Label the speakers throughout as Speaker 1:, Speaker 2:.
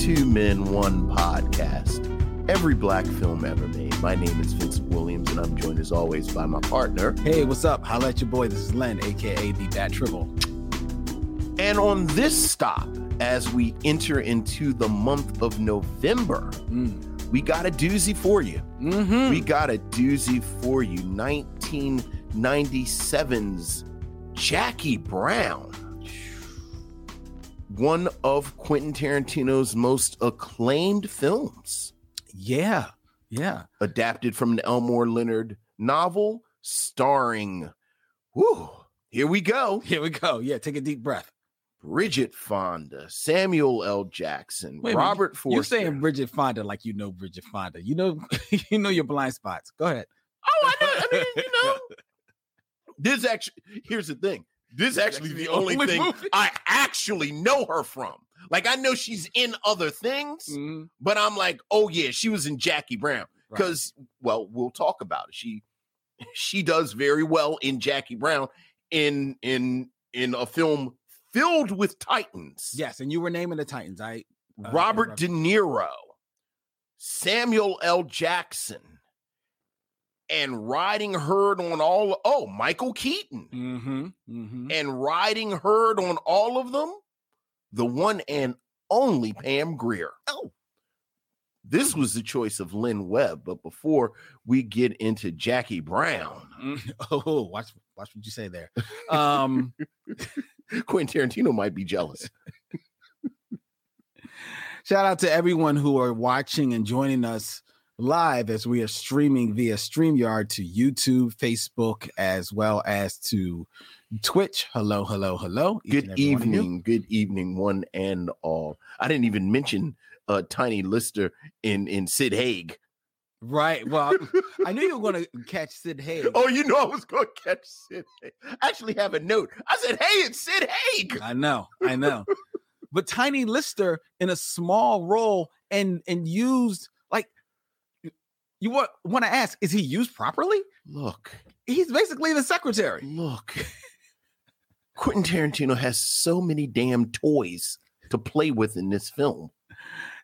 Speaker 1: Two Men, One podcast. Every black film ever made. My name is Vincent Williams, and I'm joined as always by my partner.
Speaker 2: Hey, what's up? Holla at your boy. This is Len, aka the Bat Tribble.
Speaker 1: And on this stop, as we enter into the month of November,
Speaker 2: Mm.
Speaker 1: we got a doozy for you.
Speaker 2: Mm-hmm.
Speaker 1: We got a doozy for you. 1997's Jackie Brown. One of Quentin Tarantino's most acclaimed films,
Speaker 2: Yeah, yeah.
Speaker 1: adapted from an Elmore Leonard novel starring, whoo, here we go.
Speaker 2: Here we go. Yeah, take a deep breath.
Speaker 1: Bridget Fonda, Samuel L. Jackson,
Speaker 2: Wait
Speaker 1: Robert Forster.
Speaker 2: You're saying Bridget Fonda like you know Bridget Fonda. You know, you know your blind spots. Go ahead.
Speaker 1: Oh, I know. I mean, you know, this actually. Here's the thing. This is actually the only,
Speaker 2: only
Speaker 1: thing
Speaker 2: movie.
Speaker 1: I actually know her from. Like I know she's in other things,
Speaker 2: Mhm.
Speaker 1: but I'm like, oh yeah, she was in Jackie Brown.
Speaker 2: Right.
Speaker 1: Because well, we'll talk about it. She she does very well in Jackie Brown in in in a film filled with titans.
Speaker 2: Yes, and you were naming the Titans. I uh,
Speaker 1: Robert De. Niro, Samuel L. Jackson, and riding herd on all oh, Michael Keaton.
Speaker 2: Mm-hmm. Mm-hmm.
Speaker 1: And riding herd on all of them, the one and only Pam Grier.
Speaker 2: Oh.
Speaker 1: This was the choice of Lynn Webb, but before we get into Jackie Brown,
Speaker 2: Mm, Oh, watch watch what you say there. Um,
Speaker 1: Quentin Tarantino might be jealous.
Speaker 2: shout out to everyone who are watching and joining us live as we are streaming via StreamYard to YouTube, Facebook, as well as to Twitch. Hello, hello, hello.
Speaker 1: Good
Speaker 2: and every one of you.
Speaker 1: evening, good evening, one and all. I didn't even mention uh Tiny Lister in in Sid Haig.
Speaker 2: Right. Well, I knew you were going to catch Sid Haig.
Speaker 1: Oh, you know I was going to catch Sid. Haig. I actually have a note. I said, "Hey, it's Sid Haig."
Speaker 2: I know, I know. but Tiny Lister in a small role and and used you want want to ask, is he used properly?
Speaker 1: Look,
Speaker 2: He's basically the secretary.
Speaker 1: look. Quentin Tarantino has so many damn toys to play with in this film.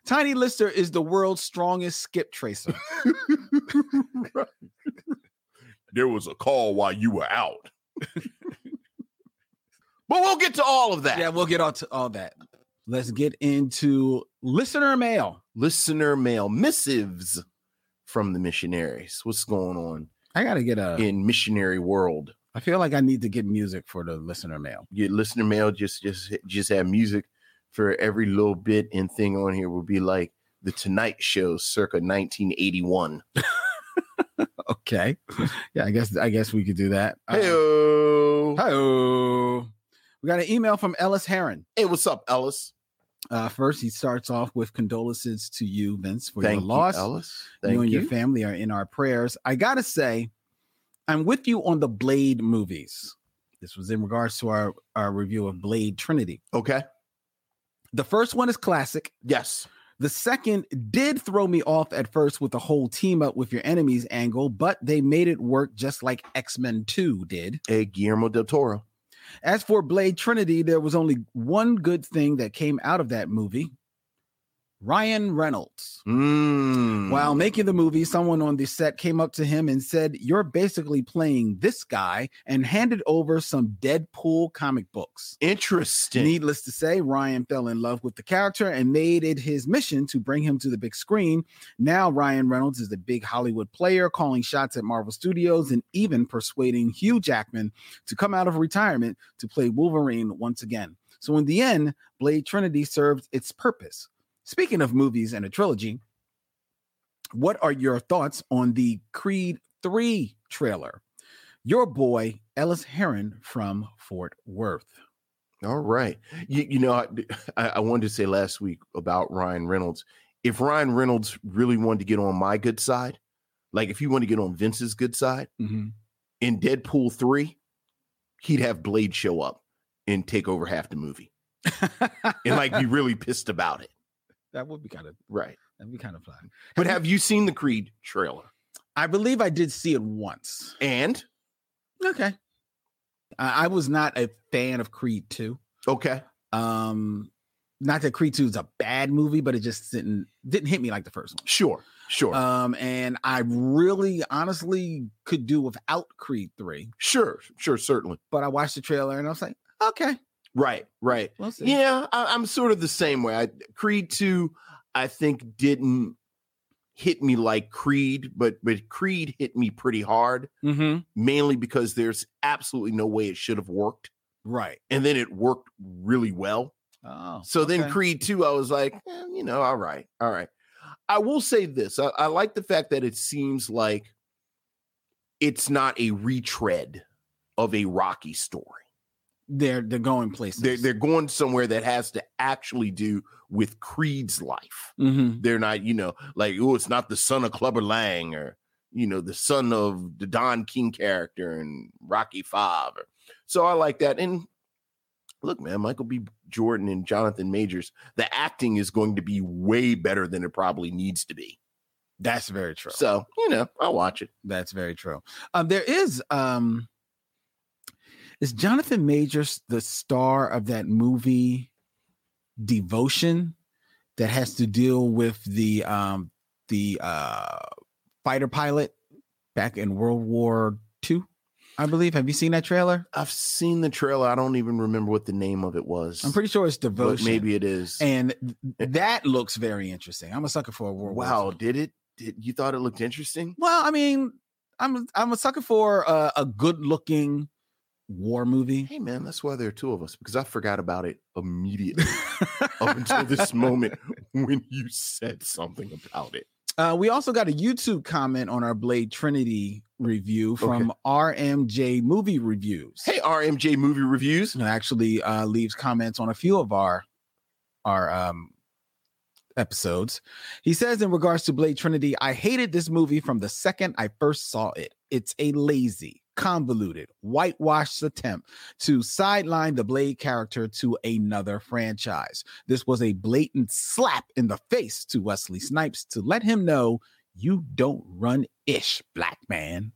Speaker 2: Tiny Lister is the world's strongest skip tracer.
Speaker 1: There was a call while you were out. but we'll get to all of that.
Speaker 2: yeah, we'll get on to all that. Let's get into listener mail.
Speaker 1: Listener mail missives from the missionaries. What's going on
Speaker 2: I gotta get a.
Speaker 1: in missionary world?
Speaker 2: I feel like I need to get music for the listener mail.
Speaker 1: Your listener mail just just just have music for every little bit and thing on here will be like the Tonight Show circa 1981.
Speaker 2: Okay. Yeah, I guess I guess we could do that. Uh,
Speaker 1: Hey,
Speaker 2: Hi. We got an email from Ellis Heron.
Speaker 1: hey, what's up, Ellis?
Speaker 2: Uh, first, he starts off with condolences to you, Vince, for
Speaker 1: Thank
Speaker 2: your loss.
Speaker 1: you, Ellis. Thank you
Speaker 2: and
Speaker 1: you.
Speaker 2: your family are in our prayers. I gotta say, I'm with you on the Blade movies. This was in regards to our, our review of Blade Trinity.
Speaker 1: Okay.
Speaker 2: The first one is classic.
Speaker 1: Yes.
Speaker 2: The second did throw me off at first with the whole team up with your enemies angle, but they made it work just like X Men 2 did.
Speaker 1: A Guillermo del Toro.
Speaker 2: As for Blade Trinity, there was only one good thing that came out of that movie. Ryan Reynolds.
Speaker 1: Mm.
Speaker 2: While making the movie, someone on the set came up to him and said, You're basically playing this guy, and handed over some Deadpool comic books.
Speaker 1: interesting.
Speaker 2: Needless to say, Ryan fell in love with the character and made it his mission to bring him to the big screen. Now, Ryan Reynolds is a big Hollywood player, calling shots at Marvel Studios and even persuading Hugh Jackman to come out of retirement to play Wolverine once again. So, in the end, Blade Trinity served its purpose. Speaking of movies and a trilogy, what are your thoughts on the Creed 3 trailer? Your boy, Ellis Heron from Fort Worth.
Speaker 1: All right. You, you know, I, I wanted to say last week about Ryan Reynolds. If Ryan Reynolds really wanted to get on my good side, like if he wanted to get on Vince's good side
Speaker 2: Mhm.
Speaker 1: in Deadpool 3, he'd have Blade show up and take over half the movie and like be really pissed about it.
Speaker 2: That would be kind of
Speaker 1: Right.
Speaker 2: that'd be kind of fun.
Speaker 1: But have you seen the Creed trailer?
Speaker 2: I believe I did see it once.
Speaker 1: And
Speaker 2: Okay. I I was not a fan of Creed 2.
Speaker 1: okay.
Speaker 2: Um not that Creed 2 is a bad movie, but it just didn't didn't hit me like the first one.
Speaker 1: Sure. Sure.
Speaker 2: Um and I really honestly could do without Creed 3,
Speaker 1: sure. Sure. Certainly.
Speaker 2: but I watched the trailer and I was like, okay,
Speaker 1: Right. Right.
Speaker 2: we'll.
Speaker 1: Yeah, I, I'm sort of the same way. I, Creed two, I think didn't hit me like Creed, but but Creed hit me pretty hard,
Speaker 2: Mm-hmm.
Speaker 1: mainly because there's absolutely no way it should have worked,
Speaker 2: Right.
Speaker 1: and then it worked really well.
Speaker 2: Oh.
Speaker 1: So then. Creed two, I was like, eh, you know, all right, all right. I will say this: I, I like the fact that it seems like it's not a retread of a Rocky story.
Speaker 2: They're they're going places.
Speaker 1: They're they're going somewhere that has to actually do with Creed's life.
Speaker 2: Mhm.
Speaker 1: They're not, you know, like oh, it's not the son of Clubber Lang or you know the son of the Don King character in Rocky Five. Or, so I like that. And look, man, Michael B. Jordan and Jonathan Majors, the acting is going to be way better than it probably needs to be.
Speaker 2: That's very true.
Speaker 1: So you know, I'll watch it.
Speaker 2: That's very true. Um, there is um, is Jonathan Majors the star of that movie Devotion that has to deal with the um the uh fighter pilot back in World War II, I believe. Have you seen that trailer?
Speaker 1: I've seen the trailer. I don't even remember what the name of it was.
Speaker 2: I'm pretty sure it's
Speaker 1: but
Speaker 2: Devotion.
Speaker 1: maybe it is.
Speaker 2: and that looks very interesting. I'm a sucker for a World War
Speaker 1: wow,
Speaker 2: II.
Speaker 1: did it? Did you thought it looked interesting?
Speaker 2: Well, I mean, I'm I'm a sucker for a, a good looking war movie.
Speaker 1: Hey man, that's why there are two of us because I forgot about it immediately up until this moment when you said something about it.
Speaker 2: Uh, we also got a YouTube comment on our Blade Trinity review from RMJ Movie Reviews.
Speaker 1: Hey, RMJ movie reviews.
Speaker 2: who actually uh, leaves comments on a few of our our um, episodes. He says in regards to Blade Trinity, I hated this movie from the second I first saw it. It's a lazy, convoluted, whitewashed attempt to sideline the Blade character to another franchise. This was a blatant slap in the face to Wesley Snipes to let him know you don't run ish, black man.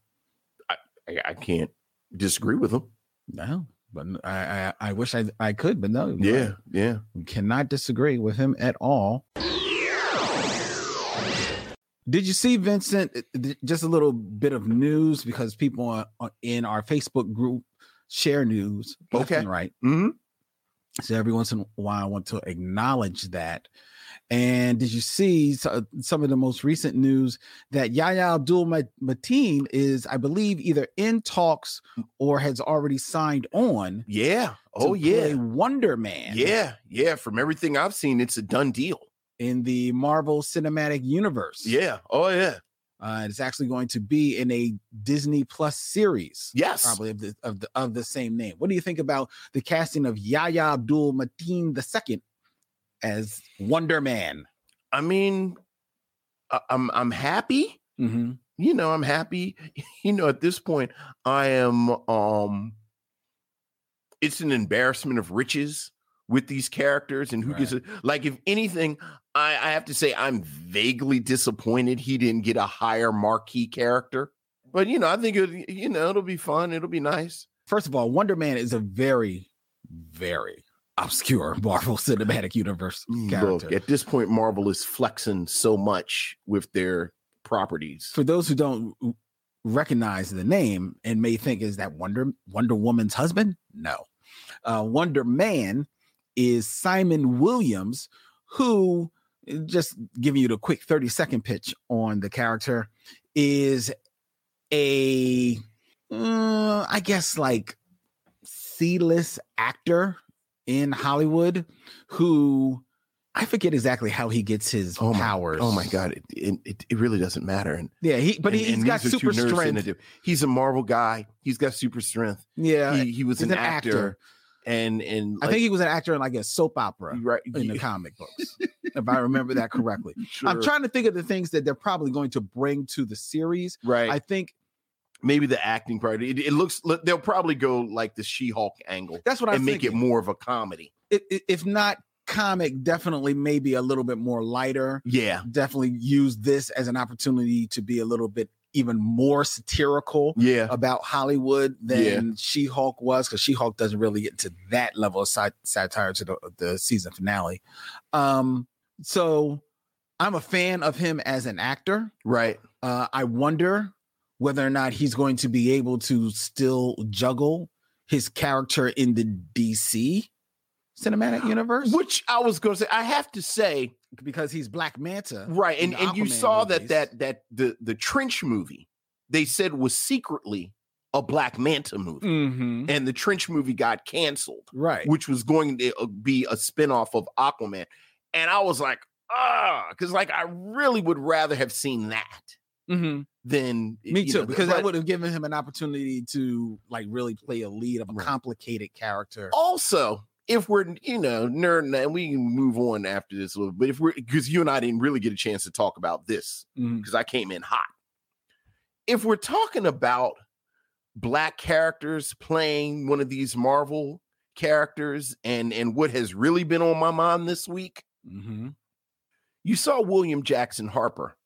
Speaker 1: I, I can't disagree with him.
Speaker 2: No, but I, I wish I I could, but no.
Speaker 1: Yeah,
Speaker 2: right.
Speaker 1: yeah.
Speaker 2: We cannot disagree with him at all. Did you see Vincent? uh, Just a little bit of news because people on- on- in our Facebook group share news
Speaker 1: Okay.
Speaker 2: right.
Speaker 1: hmm
Speaker 2: So every once in a while, I want to acknowledge that. And did you see some of the most recent news that Yahya Abdul Mateen is, I believe, either in talks or has already signed on?
Speaker 1: Yeah. Oh yeah.
Speaker 2: Wonder Man.
Speaker 1: Yeah. Yeah. From everything I've seen, it's a done deal.
Speaker 2: In the Marvel Cinematic Universe.
Speaker 1: Yeah. Oh yeah.
Speaker 2: Uh, it's actually going to be in a Disney Plus series.
Speaker 1: Yes.
Speaker 2: Probably of the of the of the same name. What do you think about the casting of Yahya Abdul Mateen II as Wonder Man?
Speaker 1: I mean, I- I'm I'm happy.
Speaker 2: Mm-hmm.
Speaker 1: you know i'm happy you know at this point i am um it's an embarrassment of riches with these characters and who gets it like if anything i i have to say i'm vaguely disappointed he didn't get a higher marquee character but you know i think it you know it'll be fun it'll be nice
Speaker 2: First of all, Wonder Man is a very, very obscure Marvel Cinematic Universe character.
Speaker 1: Look, at this point, Marvel is flexing so much with their properties.
Speaker 2: For those who don't recognize the name and may think is that Wonder Wonder Woman's husband? No. Uh, Wonder Man is Simon Williams, who just giving you the quick 30 second pitch on the character is a uh, I guess like C-list actor in Hollywood who I forget exactly how he gets his
Speaker 1: Oh my,
Speaker 2: powers.
Speaker 1: oh my god, it, it, it, really doesn't matter. And
Speaker 2: Yeah, he but
Speaker 1: and-
Speaker 2: he,
Speaker 1: and
Speaker 2: has got
Speaker 1: these are two
Speaker 2: super strength.
Speaker 1: He's a Marvel guy. He's got super strength.
Speaker 2: Yeah,
Speaker 1: he, he was
Speaker 2: he's
Speaker 1: an, actor, and and
Speaker 2: I think he was an actor in like a soap opera
Speaker 1: right
Speaker 2: in the comic books, if I remember that correctly. I'm trying to think of the things that they're probably going to bring to the series.
Speaker 1: right.
Speaker 2: I think
Speaker 1: Maybe the acting part. It, it looks they'll probably go like the She-Hulk angle
Speaker 2: that's what I
Speaker 1: and make it more of a comedy.
Speaker 2: It- it- if not comic, definitely maybe a little bit more lighter.
Speaker 1: Yeah,
Speaker 2: Definitely use this as an opportunity to be a little bit even more satirical
Speaker 1: yeah,
Speaker 2: about Hollywood than
Speaker 1: Yeah.
Speaker 2: She-Hulk was, because She-Hulk doesn't really get into that level of sat- satire to the, the season finale. Um, so I'm a fan of him as an actor.
Speaker 1: right.
Speaker 2: Uh, I wonder whether or not he's going to be able to still juggle his character in the DC cinematic universe
Speaker 1: Which I was going to say. I have to say,
Speaker 2: because he's Black Manta.
Speaker 1: right,
Speaker 2: in
Speaker 1: and
Speaker 2: the
Speaker 1: and you saw that
Speaker 2: movies.
Speaker 1: that that the the Trench movie they said was secretly a Black Manta movie,
Speaker 2: Mhm.
Speaker 1: and the Trench movie got canceled.
Speaker 2: Right.
Speaker 1: which was going to uh, be a spinoff of Aquaman. And I was like, ah, because like I really would rather have seen that
Speaker 2: Mhm.
Speaker 1: than
Speaker 2: Me too,
Speaker 1: know,
Speaker 2: because that would have given him an opportunity to like really play a lead of a
Speaker 1: Right.
Speaker 2: complicated character.
Speaker 1: also if we're you know nerd and we can move on after this a little but if we're because you and I didn't really get a chance to talk about this because I came in hot. If we're talking about black characters playing one of these Marvel characters and and what has really been on my mind this week,
Speaker 2: Mhm.
Speaker 1: You saw William Jackson Harper,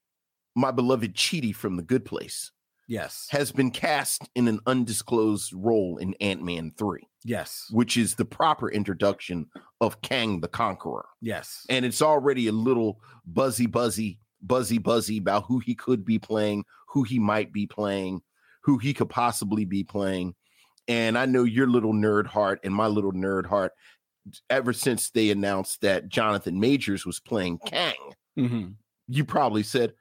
Speaker 1: my beloved Chidi from The Good Place,
Speaker 2: Yes.
Speaker 1: has been cast in an undisclosed role in Ant Man 3,
Speaker 2: Yes.
Speaker 1: which is the proper introduction of Kang the Conqueror.
Speaker 2: Yes.
Speaker 1: And it's already a little buzzy, buzzy, buzzy, buzzy about who he could be playing, who he might be playing, who he could possibly be playing. And I know your little nerd heart and my little nerd heart, ever since they announced that Jonathan Majors was playing Kang,
Speaker 2: Mhm.
Speaker 1: you probably said,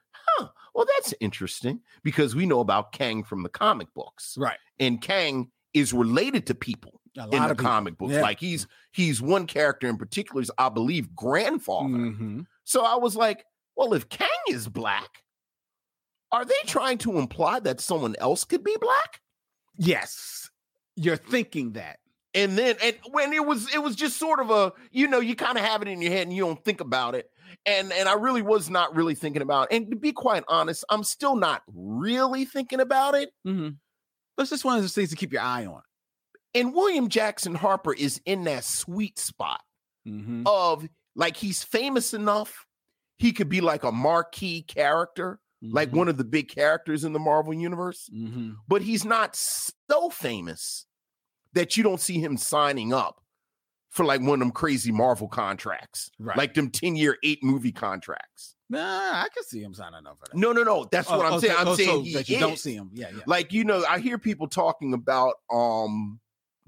Speaker 1: well, that's interesting because we know about Kang from the comic books.
Speaker 2: Right.
Speaker 1: And Kang is related to people
Speaker 2: A
Speaker 1: in the
Speaker 2: of people.
Speaker 1: comic books.
Speaker 2: Yeah.
Speaker 1: Like he's he's one character in particular, is I believe grandfather.
Speaker 2: Mhm.
Speaker 1: So I was like, well, if Kang is black, are they trying to imply that someone else could be black?
Speaker 2: Yes. You're thinking that.
Speaker 1: And then and when it was it was just sort of a, you know, you kind of have it in your head and you don't think about it. And and I really was not really thinking about it. And to be quite honest, I'm still not really thinking about it.
Speaker 2: Mhm. That's just one of those things to keep your eye on.
Speaker 1: And William Jackson Harper is in that sweet spot
Speaker 2: Mhm.
Speaker 1: of like he's famous enough, he could be like a marquee character, like
Speaker 2: Mhm.
Speaker 1: one of the big characters in the Marvel universe,
Speaker 2: Mhm.
Speaker 1: but he's not so famous that you don't see him signing up for like one of them crazy Marvel contracts,
Speaker 2: Right.
Speaker 1: like them 10 year, eight movie contracts.
Speaker 2: Nah, I can see him signing up for that.
Speaker 1: No, no, no. That's what
Speaker 2: Oh,
Speaker 1: I'm
Speaker 2: oh,
Speaker 1: saying. I'm
Speaker 2: oh,
Speaker 1: saying
Speaker 2: so
Speaker 1: he
Speaker 2: that you don't see him. Yeah, yeah.
Speaker 1: Like, you know, I hear people talking about um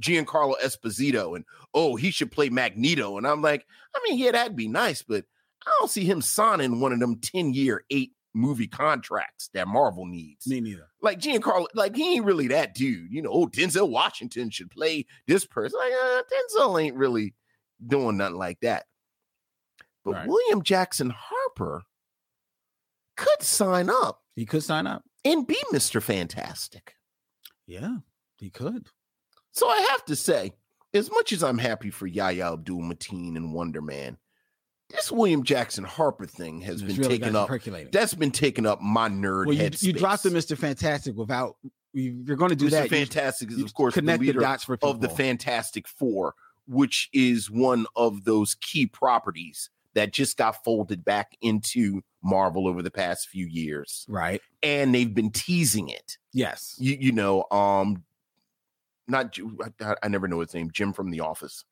Speaker 1: Giancarlo Esposito and oh, he should play Magneto. And I'm like, I mean, yeah, that'd be nice, but I don't see him signing one of them 10 year, eight movie contracts that Marvel needs.
Speaker 2: Me neither.
Speaker 1: Like Giancarlo, like he ain't really that dude. You know, oh, Denzel Washington should play this person. Like, uh, Denzel ain't really doing nothing like that. But
Speaker 2: Right.
Speaker 1: William Jackson Harper could sign up
Speaker 2: He could sign up.
Speaker 1: and be Mr. Fantastic.
Speaker 2: Yeah, he could.
Speaker 1: So I have to say, as much as I'm happy for Yahya Abdul Mateen and Wonder Man, this William Jackson Harper thing has
Speaker 2: It's
Speaker 1: been
Speaker 2: really
Speaker 1: taken up.
Speaker 2: percolating.
Speaker 1: That's been taking up my nerd
Speaker 2: well, you, you dropped the. Mr. Fantastic without. you- You're going to do
Speaker 1: Mr.
Speaker 2: that. you-
Speaker 1: Fantastic is, of course, the
Speaker 2: connect the
Speaker 1: leader
Speaker 2: dots for people.
Speaker 1: of the Fantastic Four, which is one of those key properties that just got folded back into Marvel over the past few years,
Speaker 2: right.
Speaker 1: and they've been teasing it.
Speaker 2: Yes.
Speaker 1: You, you know, um, not I, I never know his name. Jim from The Office.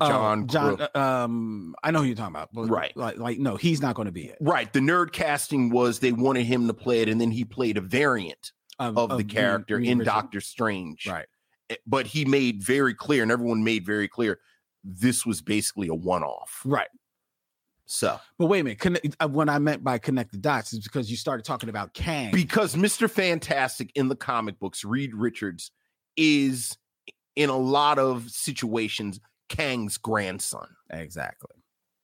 Speaker 2: Oh,
Speaker 1: John
Speaker 2: John.
Speaker 1: Cro-
Speaker 2: uh, um, I know who you're talking about, but
Speaker 1: Right.
Speaker 2: Like, like no, he's not going to be it.
Speaker 1: Right. The nerd casting was they wanted him to play it, and then he played a variant of, the
Speaker 2: Reed-
Speaker 1: character
Speaker 2: Reed
Speaker 1: in
Speaker 2: Richards.
Speaker 1: Doctor Strange.
Speaker 2: Right.
Speaker 1: Eh, But he made very clear, and everyone made very clear, this was basically a one-off.
Speaker 2: Right.
Speaker 1: So
Speaker 2: But wait a minute. Connect, uh, what I meant by connect the dots is because you started talking about Kang.
Speaker 1: because Mr. Fantastic in the comic books, Reed Richards is in a lot of situations Kang's grandson.
Speaker 2: exactly.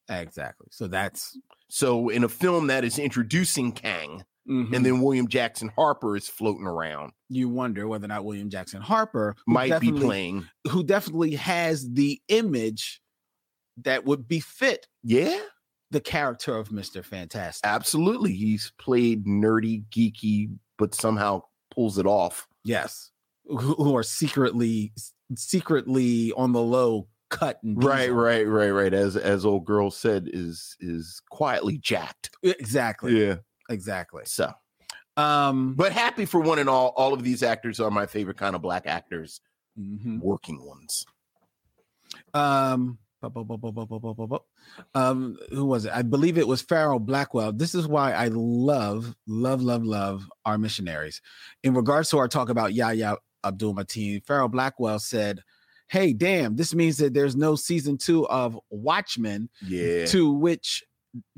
Speaker 2: Exactly. So that's
Speaker 1: So in a film that is introducing Kang,
Speaker 2: mhm.
Speaker 1: and then William Jackson Harper is floating around,
Speaker 2: you wonder whether or not William Jackson Harper
Speaker 1: might be playing.
Speaker 2: who definitely has the image that would befit
Speaker 1: Yeah,
Speaker 2: the character of Mr. Fantastic.
Speaker 1: absolutely. He's played nerdy, geeky, but somehow pulls it off.
Speaker 2: Yes. Who are secretly secretly on the low cut and
Speaker 1: right
Speaker 2: diesel.
Speaker 1: right right right as as old girl said is is quietly jacked
Speaker 2: exactly
Speaker 1: yeah
Speaker 2: exactly
Speaker 1: so
Speaker 2: um
Speaker 1: but happy for one and all all of these actors are my favorite kind of black actors
Speaker 2: mm-hmm.
Speaker 1: working ones
Speaker 2: um um, who was it? I believe it was Farrell Blackwell. This is why I love, love, love, love our missionaries. In regards to our talk about Yahya Abdul Mateen, Farrell Blackwell said, Hey, damn, this means that there's no season two of Watchmen,
Speaker 1: Yeah.
Speaker 2: to which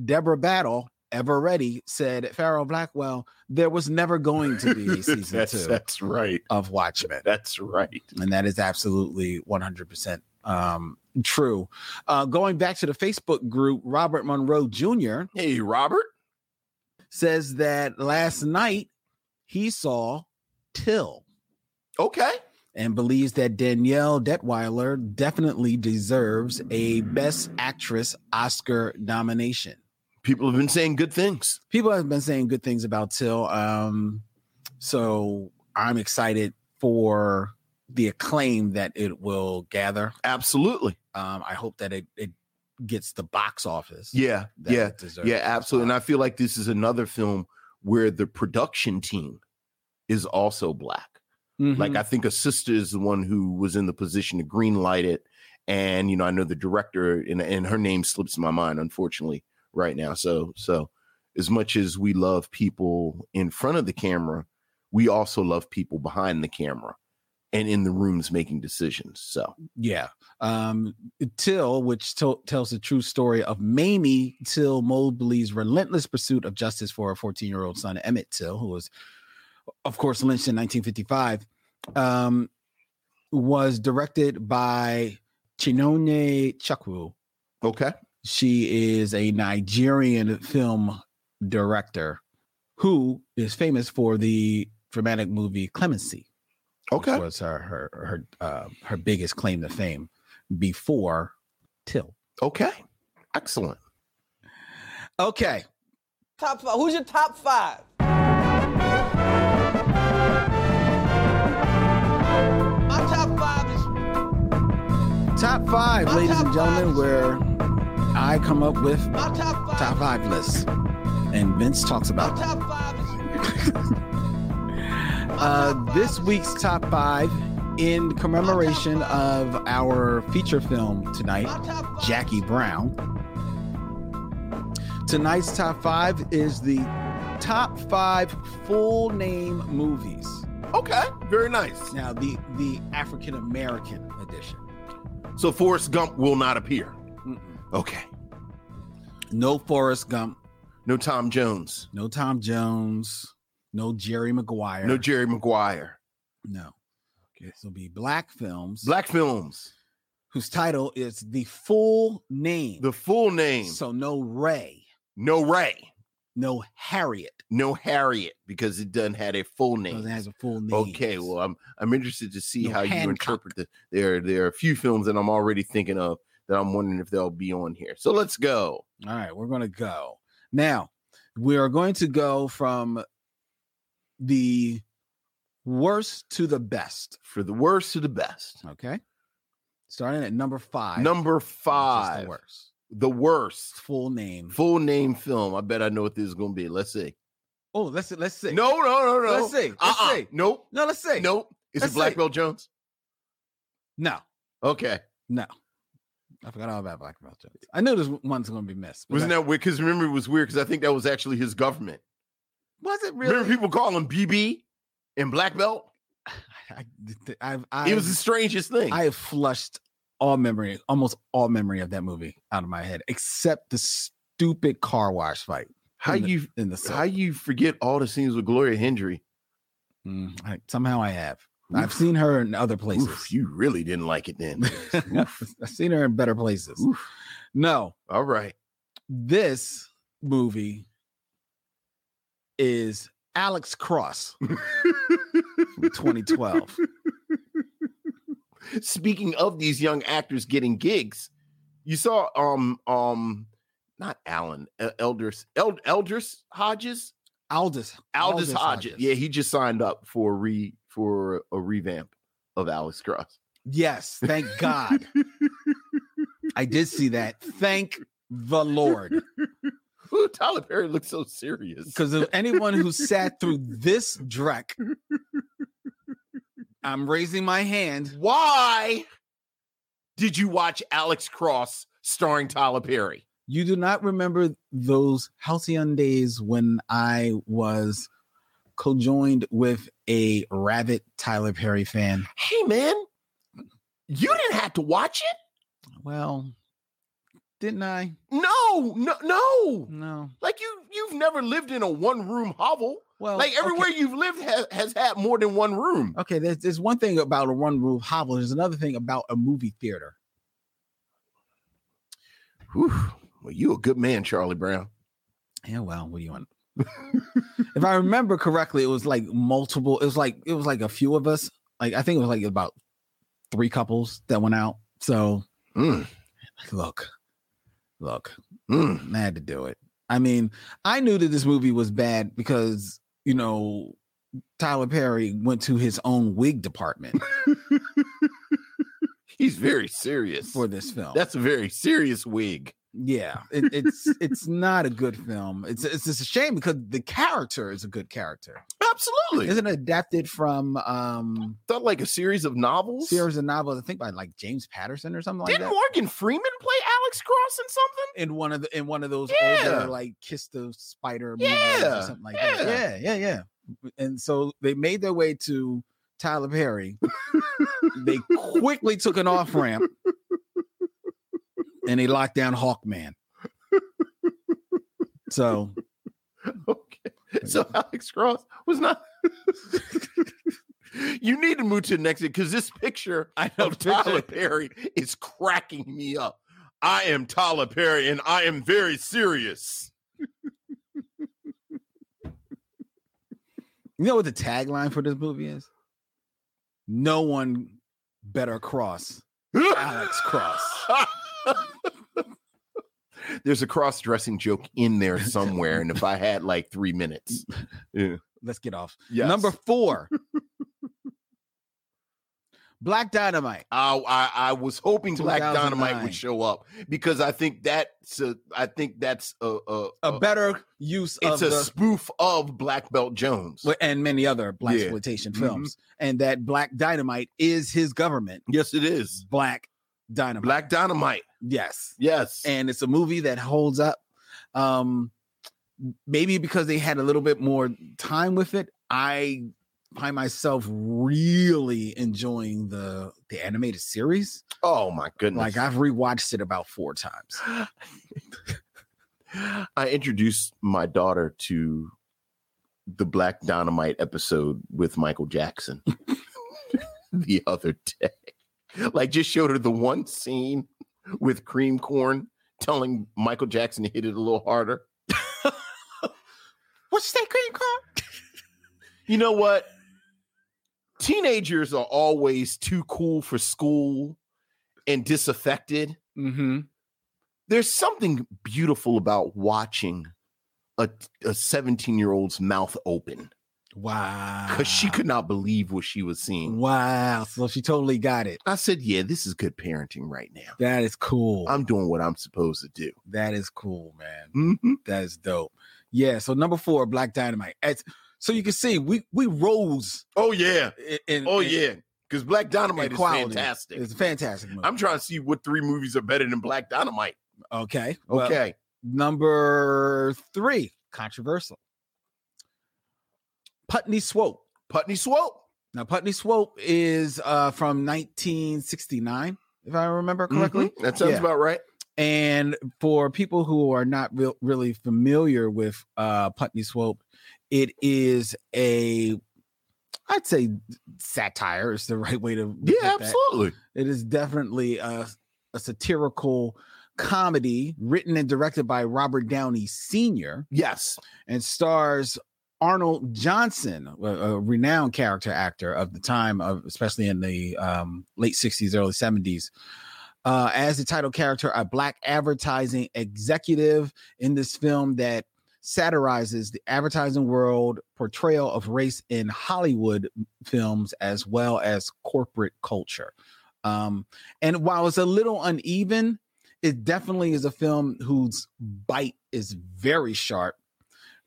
Speaker 2: Deborah Battle, ever ready, said, Farrell Blackwell, there was never going to be a season
Speaker 1: that's,
Speaker 2: two
Speaker 1: that's right.
Speaker 2: of Watchmen
Speaker 1: That's right.
Speaker 2: and that is absolutely 100% um, true. Uh, going back to the Facebook group, Robert Monroe Jr.
Speaker 1: Hey, Robert.
Speaker 2: says that last night he saw Till
Speaker 1: Okay.
Speaker 2: And believes that Danielle Deadwyler definitely deserves a Best Actress Oscar nomination.
Speaker 1: People have been saying good things.
Speaker 2: People have been saying good things about Till, um, so I'm excited for the acclaim that it will gather.
Speaker 1: Absolutely.
Speaker 2: Um, I hope that it, it gets the box office.
Speaker 1: Yeah.
Speaker 2: that
Speaker 1: yeah.
Speaker 2: it deserves
Speaker 1: Yeah, absolutely. And. I feel like this is another film where the production team is also black. Like
Speaker 2: Mhm.
Speaker 1: I think a sister is the one who was in the position to green light it. And you know, I know the director and, and her name slips my mind, unfortunately, right now. So so as much as we love people in front of the camera, we also love people behind the camera and in the rooms making decisions. So
Speaker 2: yeah. Um, Till, which to- tells the true story of Mamie Till Mobley's relentless pursuit of justice for her 14 year old son, Emmett Till, who was, of course, lynched in 1955, um, was directed by Chinonye Chukwu.
Speaker 1: okay.
Speaker 2: She is a Nigerian film director who is famous for the dramatic movie Clemency. which
Speaker 1: Okay.
Speaker 2: was her her her uh, her biggest claim to fame before Till.
Speaker 1: Okay. Excellent.
Speaker 2: Okay,
Speaker 3: Top five. Who's your top five? Top five, My
Speaker 2: ladies
Speaker 3: top
Speaker 2: and gentlemen,
Speaker 3: five.
Speaker 2: where I come up with
Speaker 3: my top five.
Speaker 2: top five lists, and Vince talks about them.
Speaker 3: top five.
Speaker 2: Uh, this week's top five in commemoration of our feature film tonight,
Speaker 3: My top five.
Speaker 2: Jackie Brown. Tonight's top five is the top five full name movies.
Speaker 1: Okay. Very nice.
Speaker 2: Now, the the African American edition.
Speaker 1: So Forrest Gump will not appear.
Speaker 2: Mm-mm.
Speaker 1: Okay.
Speaker 2: No Forrest Gump,
Speaker 1: No Tom Jones.
Speaker 2: no Tom Jones, no Jerry Maguire.
Speaker 1: No Jerry Maguire.
Speaker 2: no. Okay. This will be black films,
Speaker 1: Black films.
Speaker 2: whose title is the full name.
Speaker 1: The full name.
Speaker 2: so no Ray,
Speaker 1: no Ray.
Speaker 2: No Harriet.
Speaker 1: No Harriet because it doesn't have a full
Speaker 2: Because
Speaker 1: name.
Speaker 2: it has a full name.
Speaker 1: Okay, well, I'm I'm interested to see
Speaker 2: No
Speaker 1: how you interpret the there. There are a few films that I'm already thinking of that I'm wondering if they'll be on here. So let's go.
Speaker 2: All right, we're going to go. Now, we are going to go from the worst to the best.
Speaker 1: For the worst to the best.
Speaker 2: Okay. Starting at number five.
Speaker 1: Number five.
Speaker 2: The worst.
Speaker 1: The worst.
Speaker 2: Full name.
Speaker 1: Full name film. I bet I know what this is going to be. Let's see.
Speaker 2: Oh, let's let's see.
Speaker 1: No, no, no, no.
Speaker 2: Let's see. Let's
Speaker 1: Uh-uh.
Speaker 2: see.
Speaker 1: Nope.
Speaker 2: No, let's see.
Speaker 1: Nope. Is
Speaker 2: Let's
Speaker 1: it Black
Speaker 2: see.
Speaker 1: Belt Jones?
Speaker 2: No.
Speaker 1: Okay.
Speaker 2: No. I forgot all about Black Belt Jones. I knew this one's going to be missed.
Speaker 1: Wasn't
Speaker 2: that,
Speaker 1: that weird? Because remember, it was weird because I think that was actually his government.
Speaker 2: was it really?
Speaker 1: Remember, people call him BB and Black Belt.
Speaker 2: I, I've, I've,
Speaker 1: It was the strangest thing.
Speaker 2: I have flushed all memory, almost all memory of that movie out of my head, except the stupid car wash fight.
Speaker 1: how
Speaker 2: the-
Speaker 1: you
Speaker 2: in the
Speaker 1: how you forget all the scenes with Gloria Hendry?
Speaker 2: Mm, I, somehow I have. I've seen her in other places.
Speaker 1: Oof, you really didn't like it then.
Speaker 2: I've seen her in better places.
Speaker 1: Oof.
Speaker 2: No,
Speaker 1: all right.
Speaker 2: this movie is Alex Cross 2012.
Speaker 1: Speaking of these young actors getting gigs, you saw um um not Alan uh, Elders Eld, Elders Hodges
Speaker 2: Aldis
Speaker 1: Aldis Hodges. Yeah, he just signed up for a re for a revamp of Alex Cross.
Speaker 2: yes, thank God. I did see that. Thank the Lord.
Speaker 1: Ooh, Tyler Perry looks so serious.
Speaker 2: Because of anyone who sat through this dreck, I'm raising my hand.
Speaker 1: Why did you watch Alex Cross starring Tyler Perry?
Speaker 2: You do not remember those halcyon days when I was co-joined with a rabid Tyler Perry fan.
Speaker 1: Hey man, you didn't have to watch it.
Speaker 2: Well, didn't I?
Speaker 1: No, no, no.
Speaker 2: No.
Speaker 1: Like you, you've never lived in a one-room hovel.
Speaker 2: Well,
Speaker 1: like everywhere
Speaker 2: okay.
Speaker 1: you've lived has, has had more than one room.
Speaker 2: Okay, there's, there's one thing about a one room hovel. There's another thing about a movie theater.
Speaker 1: Whew. Well, you a good man, Charlie Brown.
Speaker 2: Yeah, well, what do you want? if I remember correctly, it was like multiple. It was like it was like a few of us. Like I think it was like about three couples that went out. So
Speaker 1: Mm,
Speaker 2: look, look,
Speaker 1: mm.
Speaker 2: I had to do it. I mean, I knew that this movie was bad because you know Tyler Perry went to his own wig department
Speaker 1: He's very serious.
Speaker 2: for this film.
Speaker 1: That's a very serious wig.
Speaker 2: Yeah, it, it's it's not a good film. It's it's just a shame because the character is a good character.
Speaker 1: Absolutely.
Speaker 2: Isn't adapted from um
Speaker 1: Thought like a series of novels.
Speaker 2: series of novels? I think by like James Patterson or something like that.
Speaker 1: Didn't
Speaker 2: that.
Speaker 1: Morgan Freeman play Alex Cross in something?
Speaker 2: in one of the in one of those
Speaker 1: Yeah.
Speaker 2: older like Kiss the Spider movies
Speaker 1: Yeah,
Speaker 2: or something like that.
Speaker 1: yeah.
Speaker 2: Yeah, yeah, yeah. And so they made their way to Tyler Perry. they quickly took an off ramp and they locked down Hawkman. So
Speaker 1: Okay. So Alex Cross was not. you need to move to the next because this picture
Speaker 2: I know
Speaker 1: of Tyler Perry is cracking me up. I am Tyler Perry and I am very serious.
Speaker 2: You know what the tagline for this movie is? No one better cross Alex Cross.
Speaker 1: There's a cross dressing joke in there somewhere. And if I had like three minutes, yeah.
Speaker 2: Let's get off.
Speaker 1: Yes.
Speaker 2: Number four. Black Dynamite.
Speaker 1: I, I I was hoping Black Dynamite would show up because I think that's a, I think that's a a,
Speaker 2: A better use of
Speaker 1: it's a
Speaker 2: the
Speaker 1: spoof of Black Belt Jones.
Speaker 2: And many other black
Speaker 1: Yeah.
Speaker 2: exploitation
Speaker 1: Mhm.
Speaker 2: films, and that Black Dynamite is his government.
Speaker 1: Yes, it is.
Speaker 2: Black Dynamite.
Speaker 1: Black Dynamite.
Speaker 2: Yes,
Speaker 1: Yes.
Speaker 2: and it's a movie that holds up. Um, maybe because they had a little bit more time with it, I find myself really enjoying the the animated series.
Speaker 1: oh my goodness.
Speaker 2: Like I've rewatched it about four times.
Speaker 1: I introduced my daughter to the Black Dynamite episode with Michael Jackson the other day. Like, just showed her the one scene with cream corn telling Michael Jackson to hit it a little harder.
Speaker 2: What's that cream corn?
Speaker 1: You know what? Teenagers are always too cool for school and disaffected.
Speaker 2: Mm-hmm.
Speaker 1: there's something beautiful about watching a a 17 year old's mouth open
Speaker 2: Wow.
Speaker 1: because she could not believe what she was seeing.
Speaker 2: Wow. So she totally got it.
Speaker 1: I said, "Yeah, this is good parenting right now.
Speaker 2: That is cool.
Speaker 1: I'm doing what I'm supposed to do."
Speaker 2: that is cool, man.
Speaker 1: Mhm.
Speaker 2: That is dope. Yeah. So number four, Black Dynamite. It's, so you can see we we rose.
Speaker 1: Oh yeah,
Speaker 2: In,
Speaker 1: oh
Speaker 2: in-
Speaker 1: yeah. because Black Dynamite is fantastic.
Speaker 2: It's a fantastic movie.
Speaker 1: I'm trying to see what three movies are better than Black Dynamite.
Speaker 2: okay. well,
Speaker 1: Okay,
Speaker 2: number three, controversial. Putney Swope.
Speaker 1: Putney Swope.
Speaker 2: Now, Putney Swope is uh, from 1969, if I remember correctly.
Speaker 1: Mhm, That sounds
Speaker 2: Yeah.
Speaker 1: about right.
Speaker 2: And for people who are not real, really familiar with uh, Putney Swope, it is a, I'd say, satire is the right way to.
Speaker 1: Yeah,
Speaker 2: that.
Speaker 1: absolutely.
Speaker 2: It is definitely a, a satirical comedy written and directed by Robert Downey Sr.
Speaker 1: Yes.
Speaker 2: and stars Arnold Johnson, a, a renowned character actor of the time, of especially in the um, late 60s, early 70s. Uh, as the title character, a black advertising executive in this film that satirizes the advertising world portrayal of race in Hollywood films as well as corporate culture. Um, and while it's a little uneven, it definitely is a film whose bite is very sharp,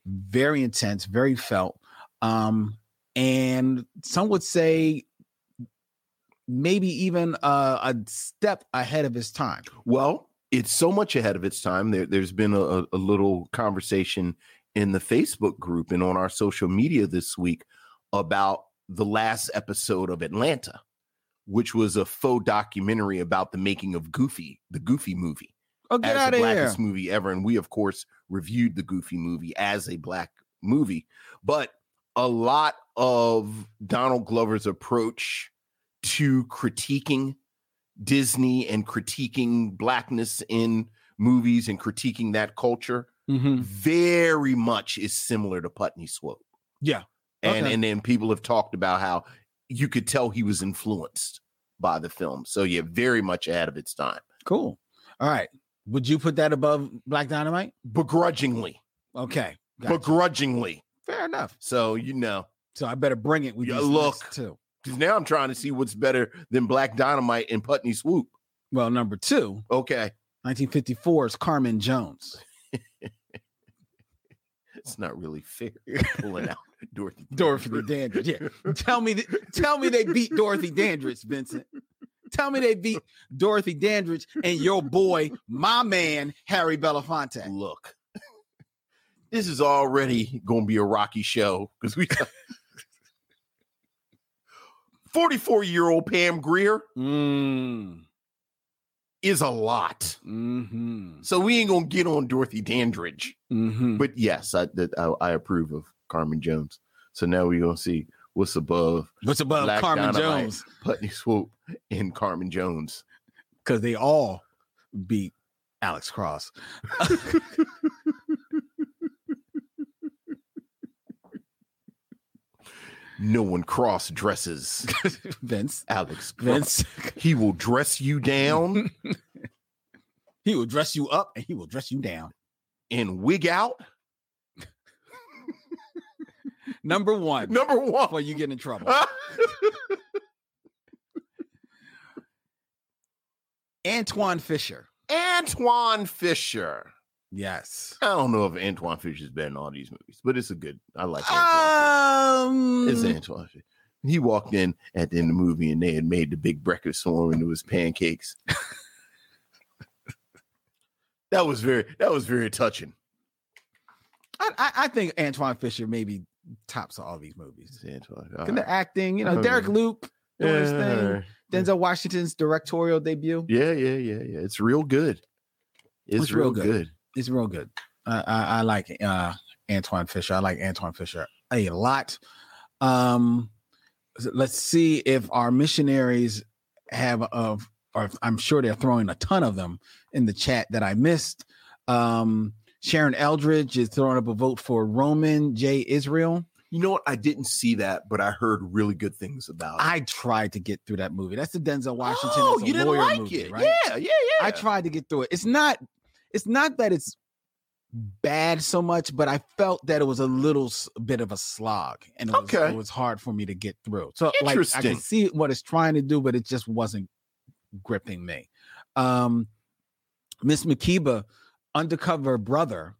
Speaker 2: very intense, very felt. Um, and some would say maybe even uh, a step ahead of his time.
Speaker 1: Well, it's so much ahead of its time. There, there's been a, a little conversation in the Facebook group and on our social media this week about the last episode of Atlanta, which was a faux documentary about the making of Goofy, the Goofy movie,
Speaker 2: Oh, get
Speaker 1: as
Speaker 2: out
Speaker 1: the
Speaker 2: of here.
Speaker 1: blackest movie ever. And we, of course, reviewed the Goofy movie as a black movie. But a lot of Donald Glover's approach to critiquing Disney and critiquing blackness in movies and critiquing that culture
Speaker 2: Mhm.
Speaker 1: very much is similar to Putney Swope.
Speaker 2: Yeah.
Speaker 1: And
Speaker 2: Okay.
Speaker 1: and then people have talked about how you could tell he was influenced by the film. So yeah, very much ahead of its time.
Speaker 2: Cool. All right. Would you put that above Black Dynamite?
Speaker 1: Begrudgingly.
Speaker 2: Okay. gotcha.
Speaker 1: Begrudgingly.
Speaker 2: Fair enough.
Speaker 1: So you know,
Speaker 2: So I better bring it with these
Speaker 1: look.
Speaker 2: too.
Speaker 1: because now I'm trying to see what's better than Black Dynamite and Putney Swope.
Speaker 2: Well, number two,
Speaker 1: Okay.
Speaker 2: 1954 is Carmen Jones.
Speaker 1: It's not really fair pulling out Dorothy.
Speaker 2: Dorothy Dandridge. Yeah. tell me th- tell me they beat Dorothy Dandridge, Vincent. Tell me they beat Dorothy Dandridge and your boy, my man, Harry Belafonte.
Speaker 1: Look, this is already going to be a rocky show because we. 44 year old Pam Grier
Speaker 2: Mm.
Speaker 1: is a lot.
Speaker 2: Mm-hmm.
Speaker 1: So we ain't going to get on Dorothy Dandridge.
Speaker 2: Mm-hmm.
Speaker 1: But yes, I, I, I approve of Carmen Jones. So now we're going to see what's above
Speaker 2: What's above
Speaker 1: Black
Speaker 2: Carmen
Speaker 1: Dynamite,
Speaker 2: Jones?
Speaker 1: Putney Swope, and Carmen Jones.
Speaker 2: Because they all beat Alex Cross.
Speaker 1: No one cross dresses
Speaker 2: Vince.
Speaker 1: Alex.
Speaker 2: Vince.
Speaker 1: He will dress you down
Speaker 2: he will dress you up and he will dress you down.
Speaker 1: and wig out.
Speaker 2: Number one.
Speaker 1: Number one.
Speaker 2: Before you get in trouble. Antwone Fisher.
Speaker 1: Antwone Fisher.
Speaker 2: Yes.
Speaker 1: I don't know if Antwone Fisher's been in all these movies, but it's a good. I like Antwone.
Speaker 2: Um,
Speaker 1: Fisher. It's Antwone Fisher. He walked in at the end of the movie and they had made the big breakfast for him and it was pancakes. that was very that was very touching.
Speaker 2: I, I, I think Antwone Fisher maybe tops of all these movies. Look the acting, you know, Derek
Speaker 1: yeah.
Speaker 2: Luke doing his thing.
Speaker 1: Yeah.
Speaker 2: Denzel Washington's directorial debut.
Speaker 1: yeah, yeah, yeah, yeah. It's real good. It's,
Speaker 2: It's real
Speaker 1: real,
Speaker 2: good.
Speaker 1: good.
Speaker 2: It's real good. I, I, I like uh, Antwone Fisher. I like Antwone Fisher a lot. Um, let's see if our missionaries have of, or I'm sure they're throwing a ton of them in the chat that I missed. Um, Sharon Eldridge is throwing up a vote for Roman J. Israel.
Speaker 1: You know what? I didn't see that, but I heard really good things about it.
Speaker 2: I tried to get through that movie. That's the Denzel Washington.
Speaker 1: oh,
Speaker 2: as a
Speaker 1: you didn't
Speaker 2: lawyer
Speaker 1: like
Speaker 2: movie,
Speaker 1: it?
Speaker 2: right?
Speaker 1: Yeah, yeah, yeah.
Speaker 2: I tried to get through it. It's not it's not that it's bad so much, but I felt that it was a little bit of a slog and it was,
Speaker 1: Okay.
Speaker 2: it was hard for me to get through. So like I can see what it's trying to do, but it just wasn't gripping me. Um Miss Makiba, undercover brother.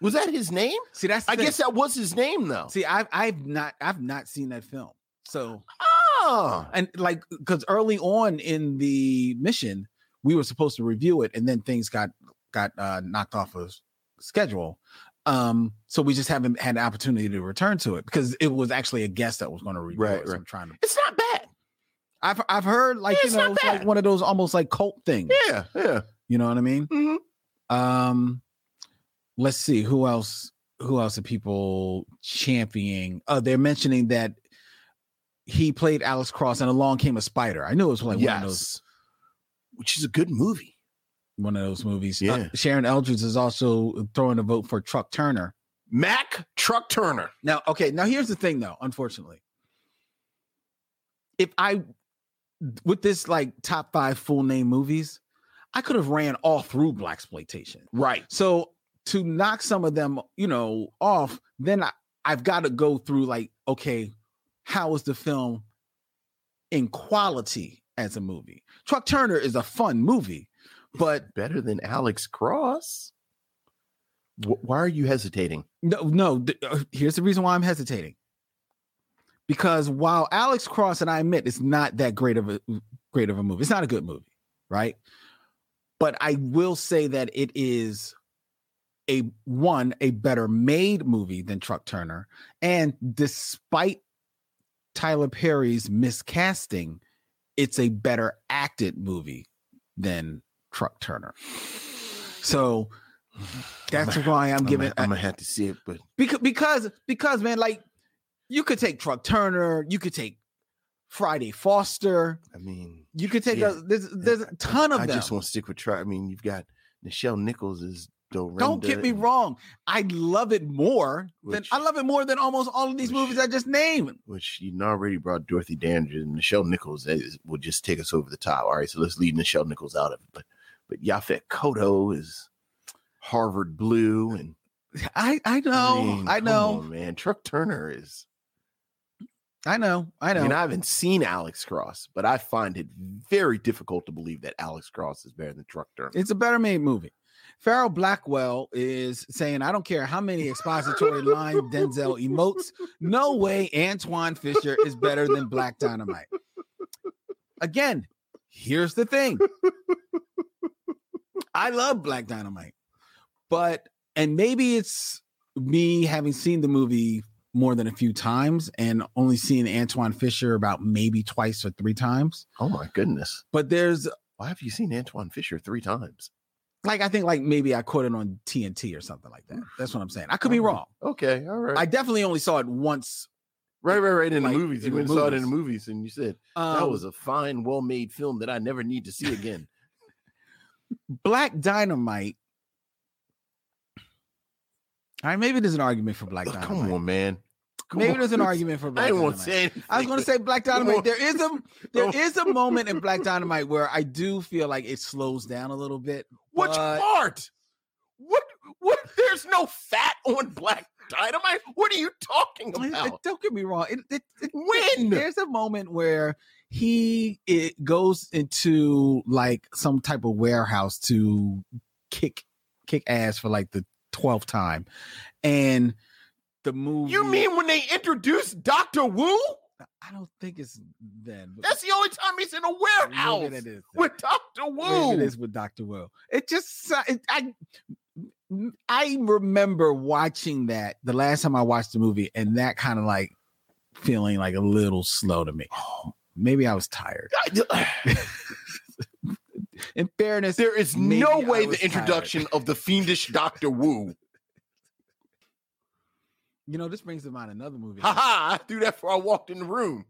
Speaker 1: Was that his name?
Speaker 2: See, that's
Speaker 1: I
Speaker 2: thing.
Speaker 1: guess that was his name, though.
Speaker 2: see, I've I've not I've not seen that film. So
Speaker 1: Ah,
Speaker 2: and like because early on in the mission we were supposed to review it and then things got got uh knocked off of schedule um so we just haven't had an opportunity to return to it because it was actually a guest that was going to review
Speaker 1: Right,
Speaker 2: it so
Speaker 1: right.
Speaker 2: i'm trying to
Speaker 1: it's not bad.
Speaker 2: i've i've heard like
Speaker 1: Yeah,
Speaker 2: you know it's like one of those almost like cult things
Speaker 1: Yeah, yeah.
Speaker 2: you know what i mean
Speaker 1: Mhm.
Speaker 2: Um let's see who else who else are people championing Oh, they're mentioning that he played alex cross and along came a spider i knew it was like one of those
Speaker 1: which is a good movie.
Speaker 2: one of those movies. Uh,
Speaker 1: Yeah.
Speaker 2: Sharon Eldridge is also throwing a vote for Truck Turner.
Speaker 1: Mac Truck Turner.
Speaker 2: Now, okay, now here's the thing though, unfortunately. If I with this like top five full name movies, I could have ran all through Black exploitation.
Speaker 1: Right.
Speaker 2: So to knock some of them, you know, off, then I, I've got to go through like, okay, how is the film in quality as a movie? Truck Turner is a fun movie, but
Speaker 1: Better than Alex Cross. Why are you hesitating?
Speaker 2: No, no. th- uh, here's the reason why I'm hesitating. Because while Alex Cross and I admit it's not that great of a great of a movie, it's not a good movie, right? But I will say that it is a one a better made movie than Truck Turner, and despite Tyler Perry's miscasting, it's a better acted movie than Truck Turner. So that's why I'm giving.
Speaker 1: Uh, I'm gonna have to see it, but
Speaker 2: because because because man, like you could take Truck Turner, you could take Friday Foster,
Speaker 1: I mean,
Speaker 2: you could take
Speaker 1: Yeah.
Speaker 2: a there's there's a ton of that
Speaker 1: I
Speaker 2: them.
Speaker 1: just want to stick with try. I mean, you've got Nichelle Nichols as Dorinda.
Speaker 2: Don't get me wrong, I love it more than I love it more than almost all of these
Speaker 1: which-
Speaker 2: movies I just named.
Speaker 1: Which you already brought Dorothy Dandridge and Nichelle Nichols is, will just take us over the top. All right, so let's leave Nichelle Nichols out of it. But but Yaphet Kotto is Harvard Blue, and
Speaker 2: I I know,
Speaker 1: mean,
Speaker 2: I know,
Speaker 1: on, man. Truck Turner is.
Speaker 2: I know, I
Speaker 1: I
Speaker 2: know.
Speaker 1: mean, I haven't seen Alex Cross, but I find it very difficult to believe that Alex Cross is better than Truck Turner.
Speaker 2: It's a better made movie. Farrell Blackwell is saying, I don't care how many expository lines Denzel emotes. No way Antwone Fisher is better than Black Dynamite. Again, here's the thing. I love Black Dynamite, but and maybe it's me having seen the movie more than a few times and only seen Antwone Fisher about maybe twice or three times.
Speaker 1: oh my goodness!
Speaker 2: But there's
Speaker 1: Why have you seen Antwone Fisher three times?
Speaker 2: like I think like maybe I caught it on TNT or something like that. That's what I'm saying. I could be
Speaker 1: Oh,
Speaker 2: wrong.
Speaker 1: Okay, all right.
Speaker 2: I definitely only saw it once.
Speaker 1: right, right, right. In
Speaker 2: like,
Speaker 1: the movies, you went and saw it in the
Speaker 2: movies.
Speaker 1: and you said
Speaker 2: Um,
Speaker 1: that was a fine, well-made film that I never need to see again.
Speaker 2: Black Dynamite. All right, maybe there's an argument for Black Dynamite.
Speaker 1: come on, man. Come
Speaker 2: maybe
Speaker 1: on.
Speaker 2: there's an argument for Black
Speaker 1: I
Speaker 2: Dynamite.
Speaker 1: say.
Speaker 2: I was going to say Black Dynamite. There is a there is a moment in Black Dynamite where I do feel like it slows down a little bit.
Speaker 1: which
Speaker 2: but-
Speaker 1: part? What? What? There's no fat on Black Dynamite. What are you talking
Speaker 2: It- it-
Speaker 1: about?
Speaker 2: don't get me wrong. It, it, it-
Speaker 1: When?
Speaker 2: there's a moment where he it goes into like some type of warehouse to kick kick ass for like the 12th time and the movie.
Speaker 1: You mean when they introduced Doctor Wu?
Speaker 2: i don't think it's then
Speaker 1: That's the only time he's in a warehouse
Speaker 2: it is
Speaker 1: with Doctor Wu.
Speaker 2: it is with dr will it just it, i i remember watching that the last time i watched the movie and that kind of like feeling like a little slow to me. Oh. Maybe i was tired. In fairness
Speaker 1: There is no way the introduction of the fiendish Doctor Wu.
Speaker 2: You know, this brings to mind another movie.
Speaker 1: Ha ha! I threw that before I walked in the room.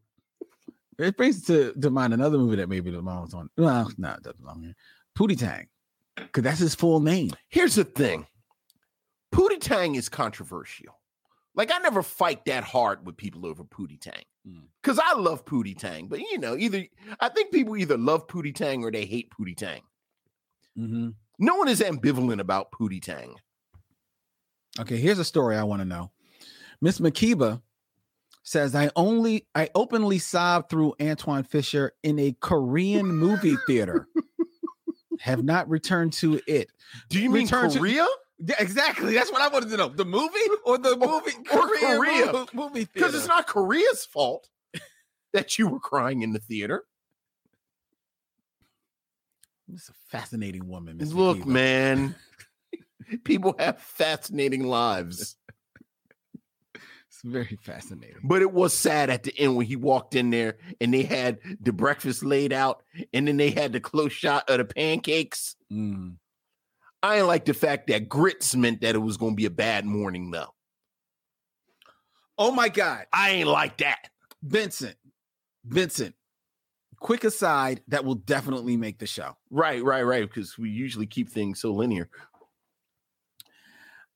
Speaker 2: It brings to, to mind another movie that maybe the was on. Well, no, it doesn't belong here. Pootie Tang, because that's his full name.
Speaker 1: Here's the thing. Pootie Tang is controversial. Like I never fight that hard with people over Pootie Tang.
Speaker 2: Mm.
Speaker 1: Cause I love Pootie Tang, but you know, either I think people either love Pootie Tang or they hate Pootie Tang.
Speaker 2: Mm-hmm.
Speaker 1: No one is ambivalent about Pootie Tang.
Speaker 2: Okay, here's a story I want to know. Miss Makiba says, "I only, I openly sobbed through Antwone Fisher in a Korean movie theater. Have not returned to it.
Speaker 1: Do you mean
Speaker 2: Return to-
Speaker 1: Korea?
Speaker 2: Yeah, exactly. That's what I wanted to know. The movie or the movie?
Speaker 1: or
Speaker 2: Korean
Speaker 1: Korea.
Speaker 2: mo- movie theater.
Speaker 1: Because it's not Korea's fault. that you were crying in the theater.
Speaker 2: This is a fascinating woman. Miss
Speaker 1: Look, man, people have fascinating lives.
Speaker 2: It's very fascinating.
Speaker 1: But it was sad at the end when he walked in there and they had the breakfast laid out and then they had the close shot of the pancakes.
Speaker 2: Mm.
Speaker 1: I ain't like the fact that grits meant that it was going to be a bad morning, though.
Speaker 2: Oh my God.
Speaker 1: I ain't like that.
Speaker 2: Vincent, Vincent, quick aside that will definitely make the show.
Speaker 1: Right, right, right. Because we usually keep things so linear.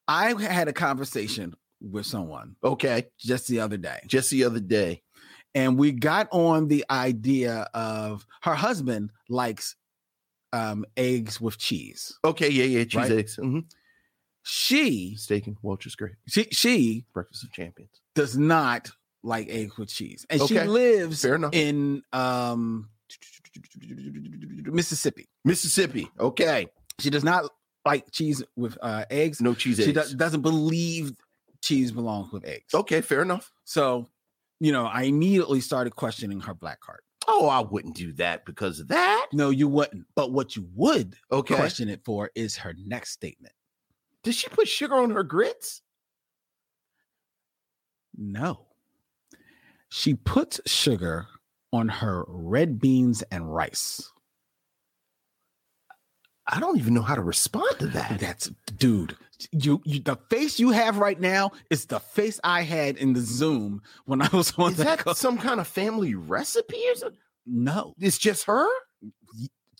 Speaker 2: I had a conversation with someone
Speaker 1: Okay.
Speaker 2: just the other day,
Speaker 1: Just the other day.
Speaker 2: and we got on the idea of her husband likes um, eggs with cheese.
Speaker 1: Okay, yeah, yeah. Cheese
Speaker 2: Right.
Speaker 1: eggs. hmm
Speaker 2: She,
Speaker 1: Steak and Welch's great.
Speaker 2: she, she
Speaker 1: Breakfast of champions.
Speaker 2: does not like eggs with cheese, and she lives
Speaker 1: Fair enough.
Speaker 2: in um, Mississippi.
Speaker 1: Mississippi. Okay.
Speaker 2: She does not like cheese with uh, eggs.
Speaker 1: No cheese
Speaker 2: she
Speaker 1: eggs.
Speaker 2: do- doesn't believe cheese belongs with eggs.
Speaker 1: Okay, fair enough.
Speaker 2: So, you know, I immediately started questioning her black card.
Speaker 1: Oh, I wouldn't do that because of that.
Speaker 2: No, you wouldn't. But what you would
Speaker 1: Okay.
Speaker 2: question it for is her next statement.
Speaker 1: Did she put sugar on her grits?
Speaker 2: No. She puts sugar on her red beans and rice.
Speaker 1: I don't even know how to respond to that.
Speaker 2: That's dude. You, you the face you have right now is the face I had in the Zoom when I was on
Speaker 1: Is
Speaker 2: that.
Speaker 1: that some kind of family recipe or something?
Speaker 2: No,
Speaker 1: It's just her?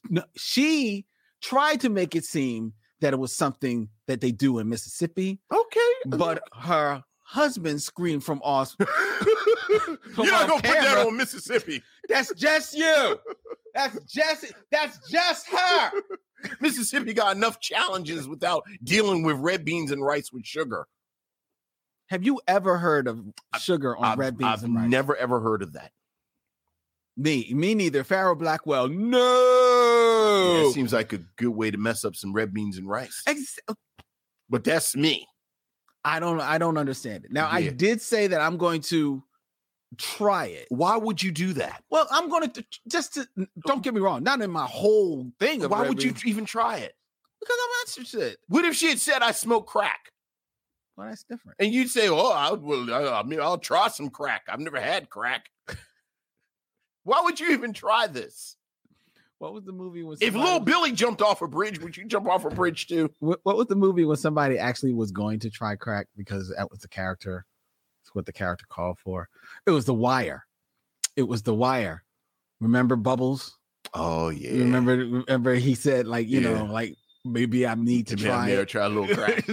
Speaker 2: no, she tried to make it seem that it was something that they do in Mississippi,
Speaker 1: Okay.
Speaker 2: but her husband screamed from off.
Speaker 1: You're not gonna put that on Mississippi.
Speaker 2: That's just you. That's just that's just her.
Speaker 1: Mississippi got enough challenges without dealing with red beans and rice with sugar.
Speaker 2: Have you ever heard of sugar on
Speaker 1: I've,
Speaker 2: red beans
Speaker 1: I've
Speaker 2: and rice?
Speaker 1: never ever heard of that.
Speaker 2: me, me neither. Farrell Blackwell,
Speaker 1: Yeah,
Speaker 2: no.
Speaker 1: it seems like a good way to mess up some red beans and rice.
Speaker 2: Ex- uh,
Speaker 1: But that's me.
Speaker 2: I don't. I don't understand it. Now, I did say that I'm going to try it.
Speaker 1: Why would you do that?
Speaker 2: Well, I'm going to just to oh. don't get me wrong. Not in my whole thing of
Speaker 1: Why would you even try it?
Speaker 2: because I'm interested.
Speaker 1: What if she had said I smoke crack?
Speaker 2: Well, that's different.
Speaker 1: And you'd say, "Oh, I will. I, mean, I'll try some crack. I've never had crack." Why would you even try this?
Speaker 2: What was the movie when
Speaker 1: If little Billy jumped off a bridge, would you jump off a bridge too?
Speaker 2: what, what was the movie when somebody actually was going to try crack because that was the character what the character called for it was the wire it was the wire remember bubbles
Speaker 1: Oh yeah.
Speaker 2: Remember remember he said like you
Speaker 1: Yeah.
Speaker 2: know like maybe i need to try
Speaker 1: there, try a little crack.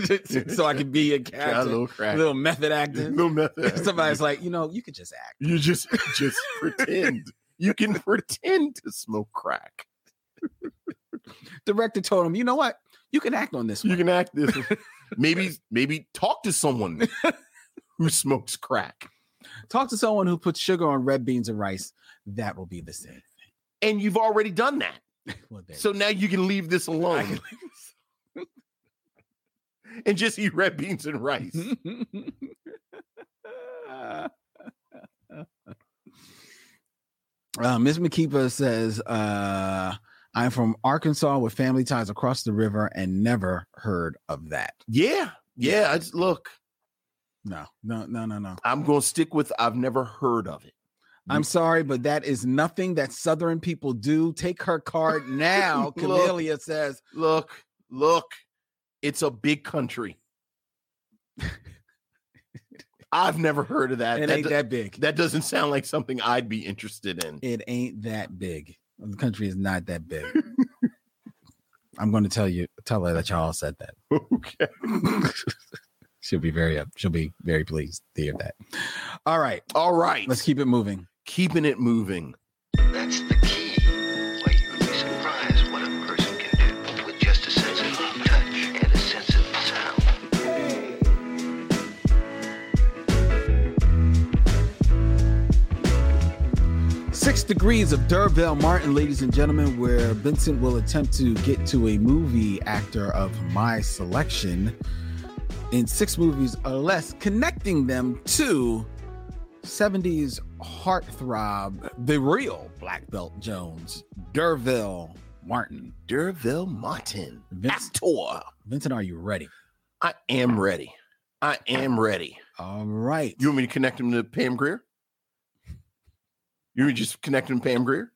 Speaker 2: so i can be a
Speaker 1: try a little crack.
Speaker 2: little method acting
Speaker 1: little method.
Speaker 2: somebody's like you know you could just act
Speaker 1: you just just pretend. You can pretend to smoke crack.
Speaker 2: director told him you know what you can act on this
Speaker 1: You can act this. maybe maybe talk to someone who smokes crack.
Speaker 2: talk to someone who puts sugar on red beans and rice that will be the same
Speaker 1: And you've already done that.
Speaker 2: well,
Speaker 1: So now you can leave this alone and just eat red beans and rice.
Speaker 2: uh, Ms. McKeeper says, uh, I'm from Arkansas with family ties across the river and never heard of that.
Speaker 1: Yeah. Yeah. I just, look,
Speaker 2: No, no, no, no, no.
Speaker 1: I'm going to stick with I've never heard of it.
Speaker 2: I'm sorry, but that is nothing that Southern people do. Take her card now.
Speaker 1: Look.
Speaker 2: Camellia says,
Speaker 1: Look, look, it's a big country. I've never heard of that.
Speaker 2: it
Speaker 1: That
Speaker 2: ain't
Speaker 1: do-
Speaker 2: that big.
Speaker 1: that doesn't sound like something I'd be interested in.
Speaker 2: It ain't that big. The country is not that big. I'm going to tell you, tell her that y'all said that.
Speaker 1: Okay.
Speaker 2: she'll be very up. She'll be very pleased to hear that. All right,
Speaker 1: All right.
Speaker 2: let's keep it moving.
Speaker 1: keeping it moving.
Speaker 4: That's the key. Why you would be surprised what a person can do with just a sense of touch and a sense of sound.
Speaker 2: Six Degrees of D'Urville Martin, ladies and gentlemen, where Vincent will attempt to get to a movie actor of my selection in six movies or less, connecting them to 70s heartthrob, the real Black Belt Jones, D'Urville Martin.
Speaker 1: D'Urville Martin,
Speaker 2: Vince-
Speaker 1: actor.
Speaker 2: Vincent, are you ready?
Speaker 1: I am ready. I am ready.
Speaker 2: All right.
Speaker 1: You want me to connect him to Pam Grier? You want me to just connect him to Pam Grier?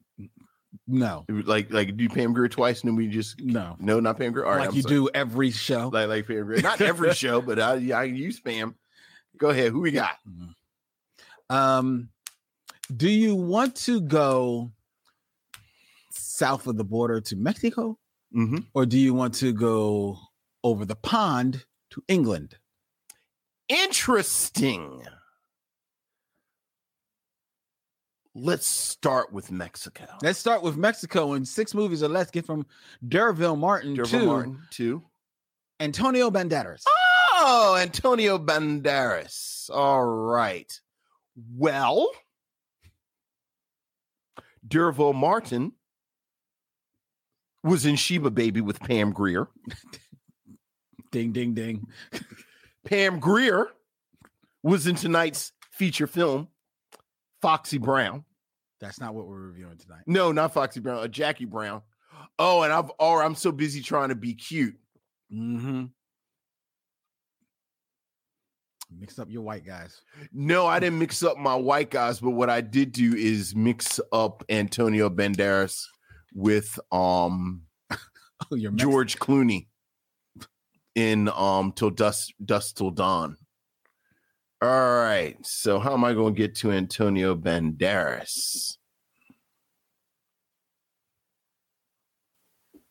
Speaker 2: No,
Speaker 1: Like, like do Pam Grier twice, and then we just
Speaker 2: no.
Speaker 1: no, not Pam Grier. All right,
Speaker 2: like
Speaker 1: I'm
Speaker 2: you
Speaker 1: sorry.
Speaker 2: do every show.
Speaker 1: like like Pam Grier. Not every show, but I I use Pam. Go ahead. Who we got?
Speaker 2: Um, do you want to go south of the border to Mexico,
Speaker 1: Mm-hmm.
Speaker 2: or do you want to go over the pond to England?
Speaker 1: Interesting. Let's start with Mexico.
Speaker 2: Let's start with Mexico and six movies or less. Get from D'Urville Martin
Speaker 1: D'Urville
Speaker 2: to
Speaker 1: Martin, two.
Speaker 2: Antonio Banderas.
Speaker 1: Oh, Antonio Banderas. All right. Well, D'Urville Martin was in Sheba Baby with Pam Grier.
Speaker 2: Ding, ding, ding.
Speaker 1: Pam Grier was in tonight's feature film, Foxy Brown.
Speaker 2: That's not what we're reviewing tonight.
Speaker 1: No, not Foxy Brown, uh, Jackie Brown. Oh, and I've or I'm so busy trying to be cute.
Speaker 2: Mm-hmm. Mix up your white guys.
Speaker 1: No, I didn't mix up my white guys, but what I did do is mix up Antonio Banderas with um
Speaker 2: Oh,
Speaker 1: George Clooney in um till dust dust till dawn. All right. So how am I going to get to Antonio Banderas?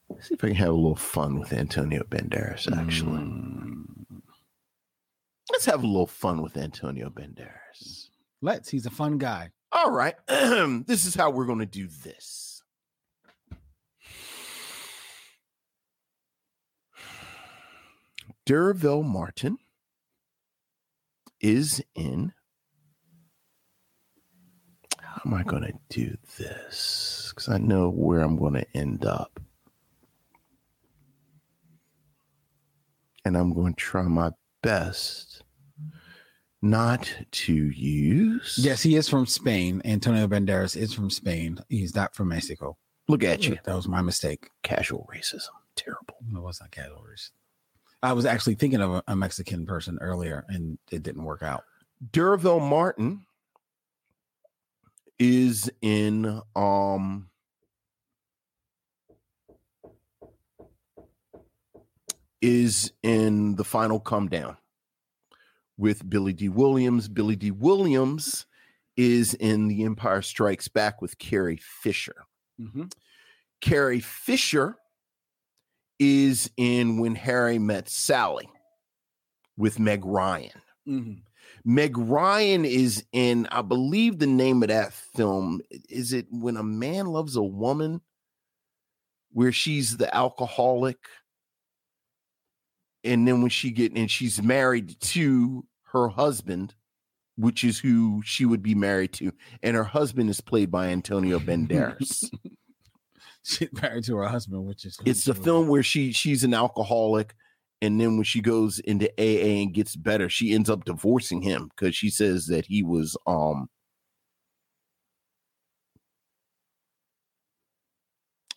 Speaker 1: Let's see if I can have a little fun with Antonio Banderas, actually.
Speaker 2: Mm.
Speaker 1: Let's have a little fun with Antonio Banderas.
Speaker 2: Let's. He's a fun guy.
Speaker 1: All right. this is how we're going to do this. D'Urville Martin is in. How am I going to oh. do this? Because I know where I'm going to end up. And I'm going to try my best not to use.
Speaker 2: Yes, he is from Spain. Antonio Banderas is from Spain. He's not from Mexico.
Speaker 1: Look at you.
Speaker 2: That was my mistake.
Speaker 1: Casual racism. Terrible.
Speaker 2: It was not calories. I was actually thinking of a, a Mexican person earlier, and it didn't work out.
Speaker 1: D'Urville Martin is in um is in the final come down with Billy Dee Williams. Billy Dee Williams is in The Empire Strikes Back with Carrie Fisher.
Speaker 2: Mm-hmm.
Speaker 1: Carrie Fisher is in When Harry Met Sally with Meg Ryan.
Speaker 2: Mm-hmm.
Speaker 1: Meg Ryan is in, I believe the name of that film is it When a Man Loves a Woman, where she's the alcoholic. And then when she get and she's married to her husband, which is who she would be married to, and her husband is played by Antonio Banderas.
Speaker 2: She's married to her husband, which is
Speaker 1: it's the film where she she's an alcoholic and then when she goes into AA and gets better, she ends up divorcing him because she says that he was um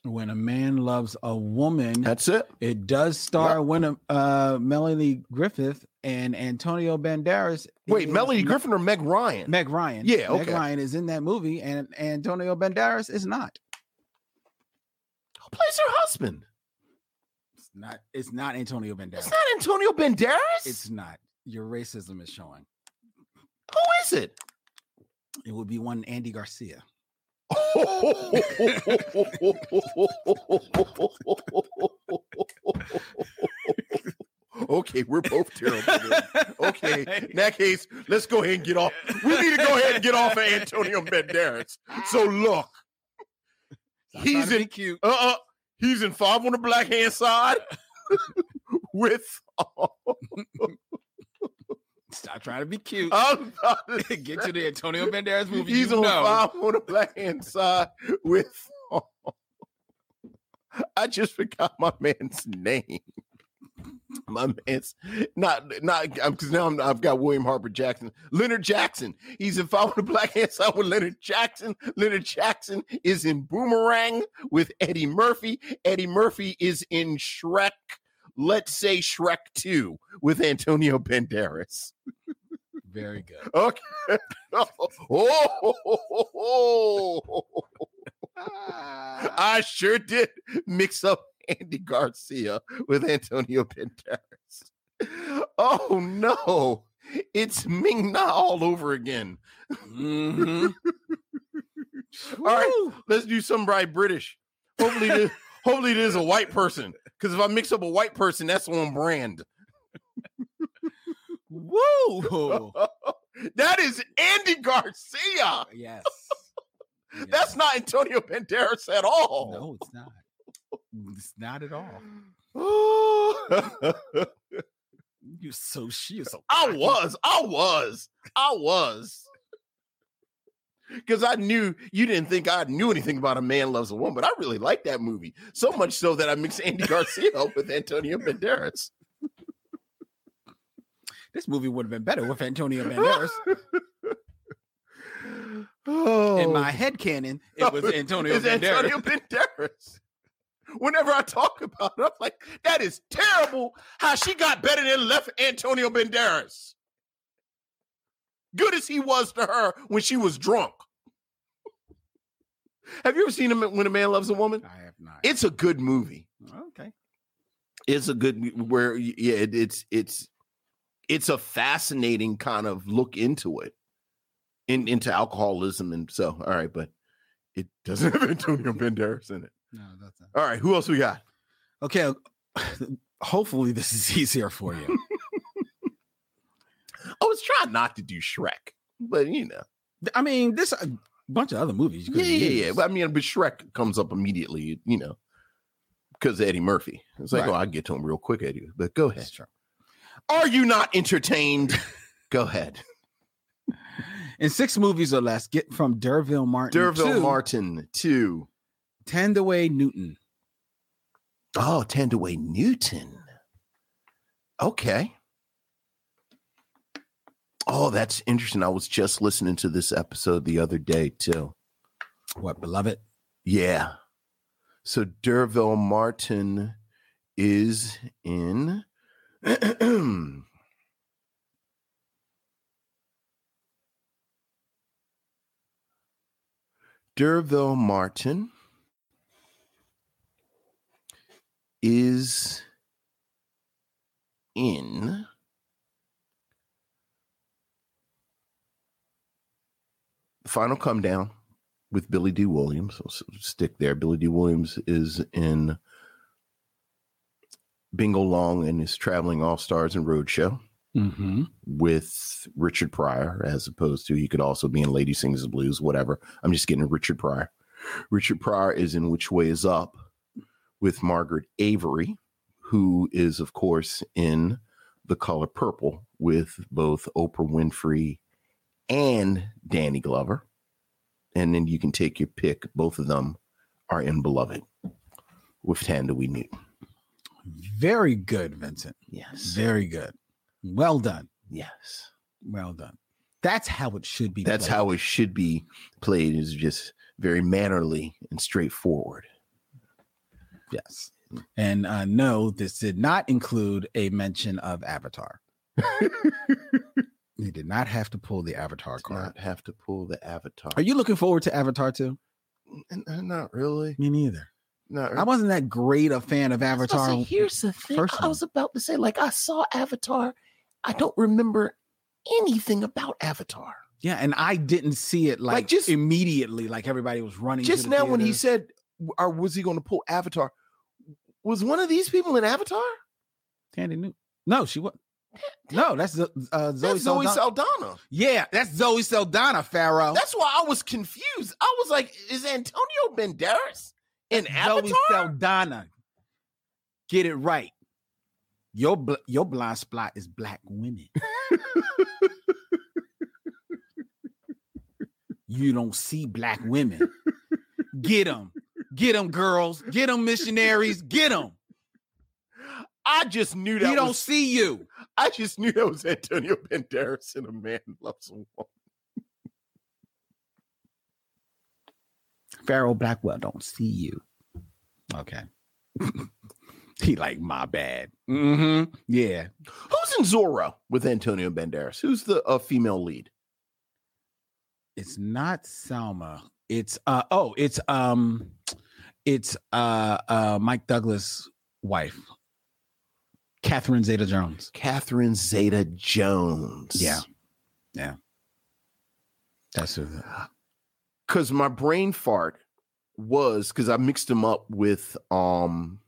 Speaker 2: When a man loves a woman,
Speaker 1: that's it.
Speaker 2: it does star when uh, Melanie Griffith and Antonio Banderas.
Speaker 1: Wait,
Speaker 2: is
Speaker 1: Melanie Griffin or Meg Ryan?
Speaker 2: Meg Ryan.
Speaker 1: Yeah,
Speaker 2: Meg. Ryan is in that movie, and Antonio Banderas is not.
Speaker 1: Plays her husband?
Speaker 2: It's not. It's not Antonio Banderas.
Speaker 1: It's not Antonio Banderas.
Speaker 2: It's not. Your racism is showing.
Speaker 1: who is it?
Speaker 2: It would be one Andy Garcia.
Speaker 1: okay, we're both terrible. Okay, in that case, let's go ahead and get off. We need to go ahead and get off of Antonio Banderas. So look,
Speaker 2: Stop
Speaker 1: he's
Speaker 2: trying to be
Speaker 1: in
Speaker 2: cute.
Speaker 1: uh uh he's in five on the black hand side with
Speaker 2: Stop trying to be cute.
Speaker 1: I'm to
Speaker 2: Get to the Antonio Banderas movie.
Speaker 1: he's
Speaker 2: you
Speaker 1: on
Speaker 2: know.
Speaker 1: five on the black hand side with I just forgot my man's name. My man's not not because now I'm, I've got William Harper Jackson, Leonard Jackson. He's in Follow the Black Hand Side with Leonard Jackson. Leonard Jackson is in Boomerang with Eddie Murphy. Eddie Murphy is in Shrek. Let's say Shrek Two with Antonio Banderas.
Speaker 2: Very good.
Speaker 1: Okay. oh, I sure did mix up Andy Garcia with Antonio Banderas. Oh no, it's Ming Na all over again.
Speaker 2: Mhm.
Speaker 1: All right, let's do some right British. Hopefully, this, hopefully it is a white person. Because if I mix up a white person, that's on brand.
Speaker 2: Woo!
Speaker 1: that is Andy Garcia.
Speaker 2: yes.
Speaker 1: That's not Antonio Banderas at all.
Speaker 2: No, it's not. Oh, it's not at all. You're so you're so.
Speaker 1: I was, I was, I was. Because I knew you didn't think I knew anything about a man loves a woman, but I really liked that movie so much so that I mixed Andy Garcia up with Antonio Banderas.
Speaker 2: This movie would have been better with Antonio Banderas.
Speaker 1: Oh,
Speaker 2: In my head canon, it was Antonio
Speaker 1: it's
Speaker 2: Banderas.
Speaker 1: Antonio Banderas. Whenever I talk about it, I'm like, that is terrible. How she got better than left Antonio Banderas. Good as he was to her when she was drunk. Have you ever seen him when a man loves a woman?
Speaker 2: I have not.
Speaker 1: It's a good movie.
Speaker 2: okay.
Speaker 1: It's a good where yeah, it, it's it's it's a fascinating kind of look into it, in into alcoholism and so. All right, but it doesn't have Antonio Banderas in it.
Speaker 2: No, that's not.
Speaker 1: All right, who else we got?
Speaker 2: Okay. Hopefully, this is easier for you.
Speaker 1: I was trying not to do Shrek, but you know,
Speaker 2: I mean, this a bunch of other movies. You
Speaker 1: yeah, yeah, yeah. But I mean, but Shrek comes up immediately, you know, because Eddie Murphy. It's like,
Speaker 2: Right.
Speaker 1: oh, I get to him real quick, Eddie. But go ahead.
Speaker 2: That's true.
Speaker 1: Are you not entertained? go ahead.
Speaker 2: In six movies or less, get from D'Urville Martin.
Speaker 1: D'Urville
Speaker 2: to
Speaker 1: Martin two.
Speaker 2: Thandiwe Newton.
Speaker 1: Oh, Thandiwe Newton. Okay. Oh, that's interesting. I was just listening to this episode the other day too.
Speaker 2: What beloved?
Speaker 1: Yeah. So D'Urville Martin is in D'Urville Martin is in the Final Come Down with Billy Dee Williams. So stick there. Billy Dee Williams is in Bingo Long and his Traveling All Stars and Roadshow
Speaker 2: Mm-hmm.
Speaker 1: with Richard Pryor, as opposed to he could also be in Lady Sings the Blues, whatever. I'm just getting Richard Pryor. Richard Pryor is in Which Way Is Up with Margaret Avery, who is, of course, in The Color Purple with both Oprah Winfrey and Danny Glover. And then you can take your pick. Both of them are in Beloved with Thandiwe Newton.
Speaker 2: Very good, Vincent.
Speaker 1: Yes.
Speaker 2: Very good. Well done.
Speaker 1: Yes.
Speaker 2: Well done. That's how it should be.
Speaker 1: That's
Speaker 2: played.
Speaker 1: how it should be played, is just very mannerly and straightforward.
Speaker 2: Yes. And uh, no, this did not include a mention of Avatar. you did not have to pull the Avatar
Speaker 1: Did
Speaker 2: card.
Speaker 1: not have to pull the avatar.
Speaker 2: Are you looking forward to Avatar too?
Speaker 1: Not really.
Speaker 2: Me neither.
Speaker 1: Not
Speaker 2: I wasn't that great a fan of Avatar.
Speaker 1: here's the thing. I was about to say, like, I saw Avatar. I don't remember anything about Avatar.
Speaker 2: Yeah, and I didn't see it like,
Speaker 1: Like, just-
Speaker 2: immediately, like everybody was running.
Speaker 1: Just now, when he said, or was he going to pull Avatar? Was one of these people in Avatar?
Speaker 2: Tandy knew. No, she was. No, that's uh, Zoe
Speaker 1: That's Zoe
Speaker 2: Saldana.
Speaker 1: Saldana.
Speaker 2: Yeah, that's Zoe Saldana, Pharaoh.
Speaker 1: That's why I was confused. I was like, is Antonio Banderas in Avatar?
Speaker 2: Zoe Saldana. Get it right. Your bl- your blind spot is black women. you don't see black women. Get them. Get them, girls. Get them, missionaries. Get them.
Speaker 1: I just knew that
Speaker 2: he don't
Speaker 1: was,
Speaker 2: see you.
Speaker 1: I just knew that was Antonio Banderas in A Man Loves a Woman.
Speaker 2: Pharaoh Blackwell don't see you. Okay. he like my bad. Mm-hmm. Yeah.
Speaker 1: Who's in Zorro with Antonio Banderas? Who's the uh, female lead?
Speaker 2: It's not Salma. It's uh oh, it's um it's uh uh Mike Douglas' wife. Catherine Zeta Jones.
Speaker 1: Catherine Zeta Jones.
Speaker 2: Yeah. Yeah. That's who
Speaker 1: because my brain fart was because I mixed him up with um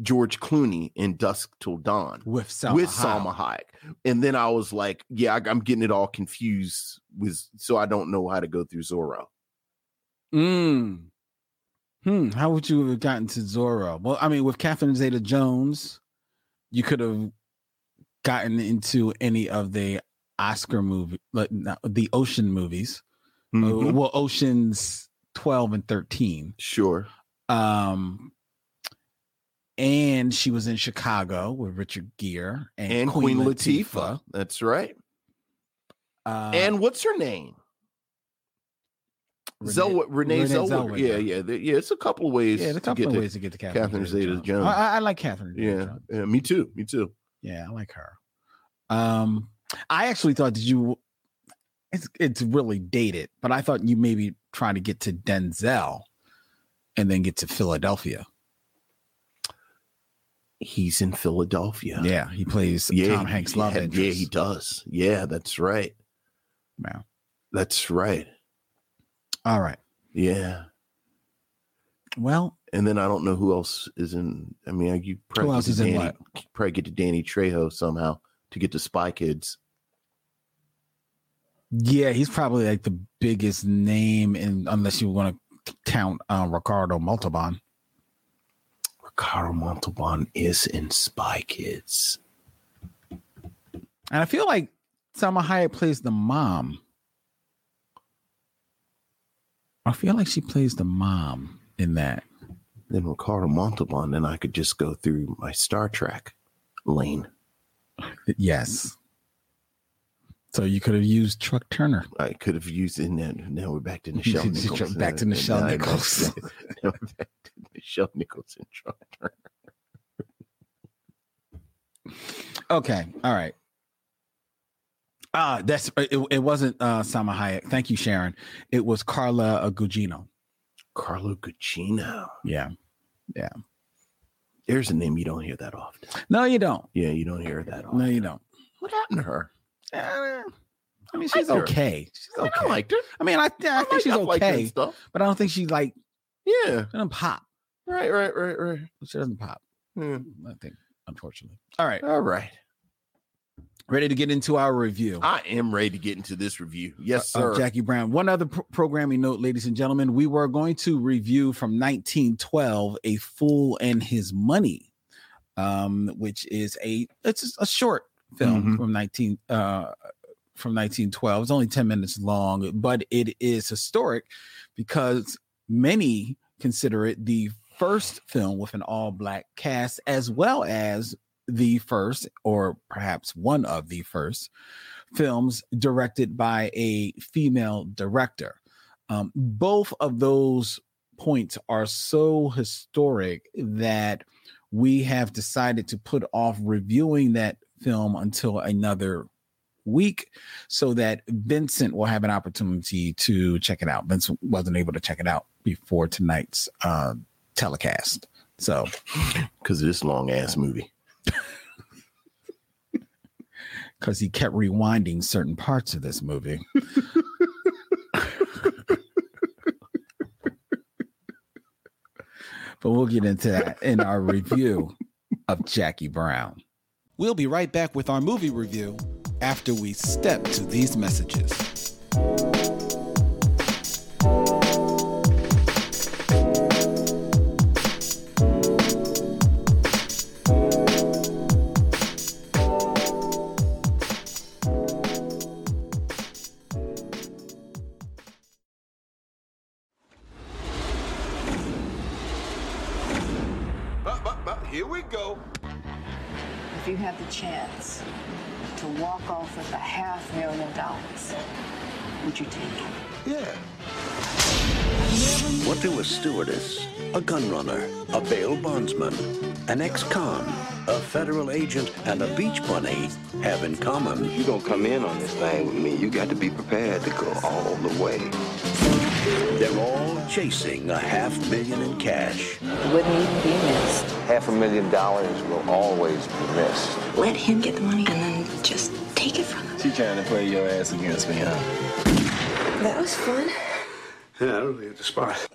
Speaker 1: George Clooney in Dusk Till Dawn
Speaker 2: with Salma.
Speaker 1: with
Speaker 2: Hayek.
Speaker 1: Salma Hayek, and then I was like, yeah, I, I'm getting it all confused with, so I don't know how to go through Zorro.
Speaker 2: Mm. Hmm. How would you have gotten to Zorro? Well, I mean, with Catherine Zeta Jones, you could have gotten into any of the Oscar movie, like the Ocean movies. Uh,
Speaker 1: Mhm.
Speaker 2: well, Oceans 12 and 13.
Speaker 1: Sure.
Speaker 2: Um, and she was in Chicago with Richard Gere and,
Speaker 1: And Queen, Latifah. That's right.
Speaker 2: Uh,
Speaker 1: and what's her name?
Speaker 2: Renee-
Speaker 1: Zellwe- Renee,
Speaker 2: Renee
Speaker 1: Zellweger.
Speaker 2: Zellweger.
Speaker 1: Yeah, yeah, there- yeah. It's a couple of ways.
Speaker 2: yeah, a couple of ways to get to Catherine,
Speaker 1: Catherine Zeta-Jones.
Speaker 2: I, I like Catherine.
Speaker 1: Yeah, yeah, me too. Me too.
Speaker 2: Yeah, I like her. Um, I actually thought that you it's it's really dated, but I thought you maybe try to get to Denzel and then get to Philadelphia.
Speaker 1: He's in Philadelphia.
Speaker 2: Yeah, he plays
Speaker 1: yeah,
Speaker 2: Tom Hanks'
Speaker 1: yeah,
Speaker 2: love
Speaker 1: Yeah,
Speaker 2: interest.
Speaker 1: he does. Yeah, that's right.
Speaker 2: Yeah.
Speaker 1: That's right.
Speaker 2: All right.
Speaker 1: Yeah.
Speaker 2: Well,
Speaker 1: And then I don't know who else is in. I mean, you probably
Speaker 2: Who else
Speaker 1: get
Speaker 2: is
Speaker 1: to
Speaker 2: in
Speaker 1: Danny,
Speaker 2: what?
Speaker 1: Probably get to Danny Trejo somehow to get to Spy Kids.
Speaker 2: yeah, he's probably like the biggest name in unless you want to count uh, Ricardo Montalban.
Speaker 1: Ricardo Montalban is in Spy Kids.
Speaker 2: And I feel like Salma Hayek plays the mom. I feel like she plays the mom in that.
Speaker 1: Then Ricardo Montalban. Then I could just go through my Star Trek lane.
Speaker 2: Yes. So you could have used Truck Turner.
Speaker 1: I could have used in that. Now we're back to Nichelle Nichols.
Speaker 2: Back to Nichelle
Speaker 1: Now-
Speaker 2: Nichols.
Speaker 1: now we're back to Nichelle Nichols and Chuck Turner.
Speaker 2: Okay. All right. Ah, that's it, it wasn't uh Salma Hayek. Thank you, Sharon. It was Carla Gugino.
Speaker 1: Carla Gugino.
Speaker 2: Yeah. Yeah.
Speaker 1: There's a name you don't hear that often.
Speaker 2: No, you don't.
Speaker 1: Yeah, you don't hear that often.
Speaker 2: No, you don't.
Speaker 1: What happened to her?
Speaker 2: Uh, I mean, she's
Speaker 1: her.
Speaker 2: okay. She's
Speaker 1: I, mean,
Speaker 2: okay.
Speaker 1: I liked her.
Speaker 2: I mean, I, I think
Speaker 1: like-
Speaker 2: she's
Speaker 1: I
Speaker 2: okay,
Speaker 1: stuff.
Speaker 2: but I don't think she's like
Speaker 1: Yeah.
Speaker 2: she doesn't pop.
Speaker 1: Right, right, right, right.
Speaker 2: She doesn't pop.
Speaker 1: Hmm.
Speaker 2: I think, unfortunately. All right,
Speaker 1: All right.
Speaker 2: Ready to get into our review.
Speaker 1: I am ready to get into this review. Yes,
Speaker 2: of
Speaker 1: sir.
Speaker 2: Jackie Brown. One other pro- programming note, ladies and gentlemen, we were going to review from 1912 A Fool and His Money, um, which is a it's a short film
Speaker 1: Mhm.
Speaker 2: from 19 uh from 1912. It's only 10 minutes long, but it is historic because many consider it the first film with an all black cast as well as the first or perhaps one of the first films directed by a female director. Um, both of those points are so historic that we have decided to put off reviewing that film until another week so that Vincent will have an opportunity to check it out. Vincent wasn't able to check it out before tonight's uh, telecast. So,
Speaker 1: Because of this long ass movie.
Speaker 2: because he kept rewinding certain parts of this movie. but we'll get into that in our review of Jackie Brown. We'll be right back with our movie review after we step to these messages.
Speaker 5: Agent, and a beach bunny have in common?
Speaker 4: If you're gonna come in on this thing with me, you got to be prepared to go all the way.
Speaker 5: They're all chasing a half million in cash.
Speaker 6: Wouldn't even be missed.
Speaker 4: Half a million dollars will always be missed.
Speaker 7: Let him get the money and then just take it from him.
Speaker 4: She trying to play your ass against me, huh?
Speaker 7: That was fun.
Speaker 4: Yeah, I don't at the spot.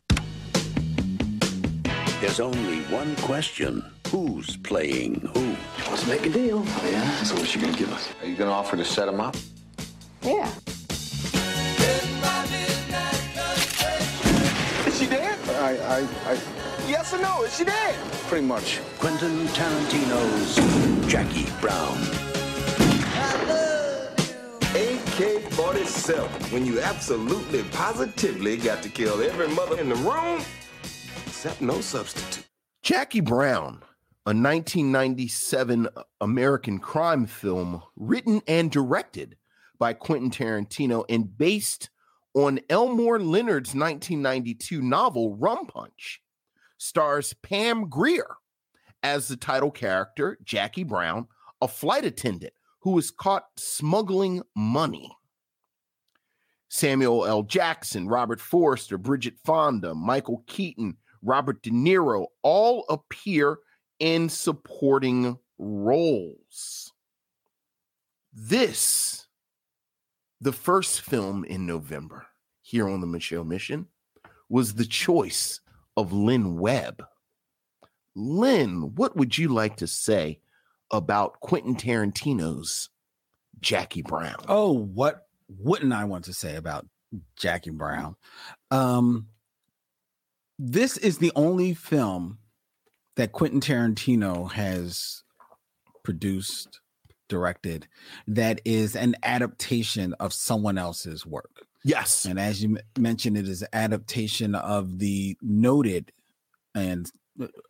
Speaker 5: There's only one question. Who's playing who?
Speaker 4: Let's make a deal. Oh, yeah? So what you gonna give us? Are you gonna offer to set him up?
Speaker 6: Yeah.
Speaker 4: Is she dead? I, I, I. Yes or no? Is she dead? Pretty much.
Speaker 5: Quentin Tarantino's Jackie Brown.
Speaker 8: AK 47, when you absolutely positively got to kill every mother in the room, except no substitute.
Speaker 1: Jackie Brown, a 1997 American crime film written and directed by Quentin Tarantino and based on Elmore Leonard's 1992 novel Rum Punch, stars Pam Grier as the title character, Jackie Brown, a flight attendant who is caught smuggling money. Samuel L. Jackson, Robert Forster, Bridget Fonda, Michael Keaton, Robert De Niro all appear in supporting roles. This, the first film in November here on the Micheaux Mission, was the choice of Len Webb. Len, what would you like to say about Quentin Tarantino's Jackie Brown?
Speaker 2: Oh, what wouldn't I want to say about Jackie Brown? Um, this is the only film that Quentin Tarantino has produced, directed, that is an adaptation of someone else's work.
Speaker 1: Yes.
Speaker 2: And as you m- mentioned, it is an adaptation of the noted and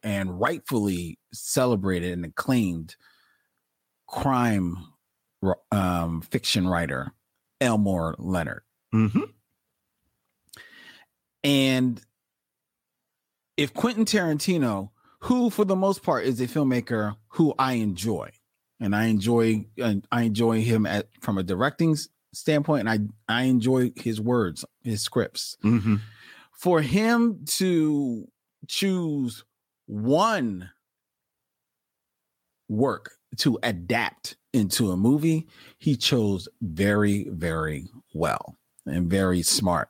Speaker 2: and rightfully celebrated and acclaimed crime um, fiction writer Elmore Leonard.
Speaker 1: Mm-hmm.
Speaker 2: And if Quentin Tarantino, who for the most part is a filmmaker who I enjoy, and I enjoy and I enjoy him at from a directing standpoint, and I I enjoy his words, his scripts.
Speaker 1: Mm-hmm.
Speaker 2: For him to choose one work to adapt into a movie, he chose very, very well and very smart.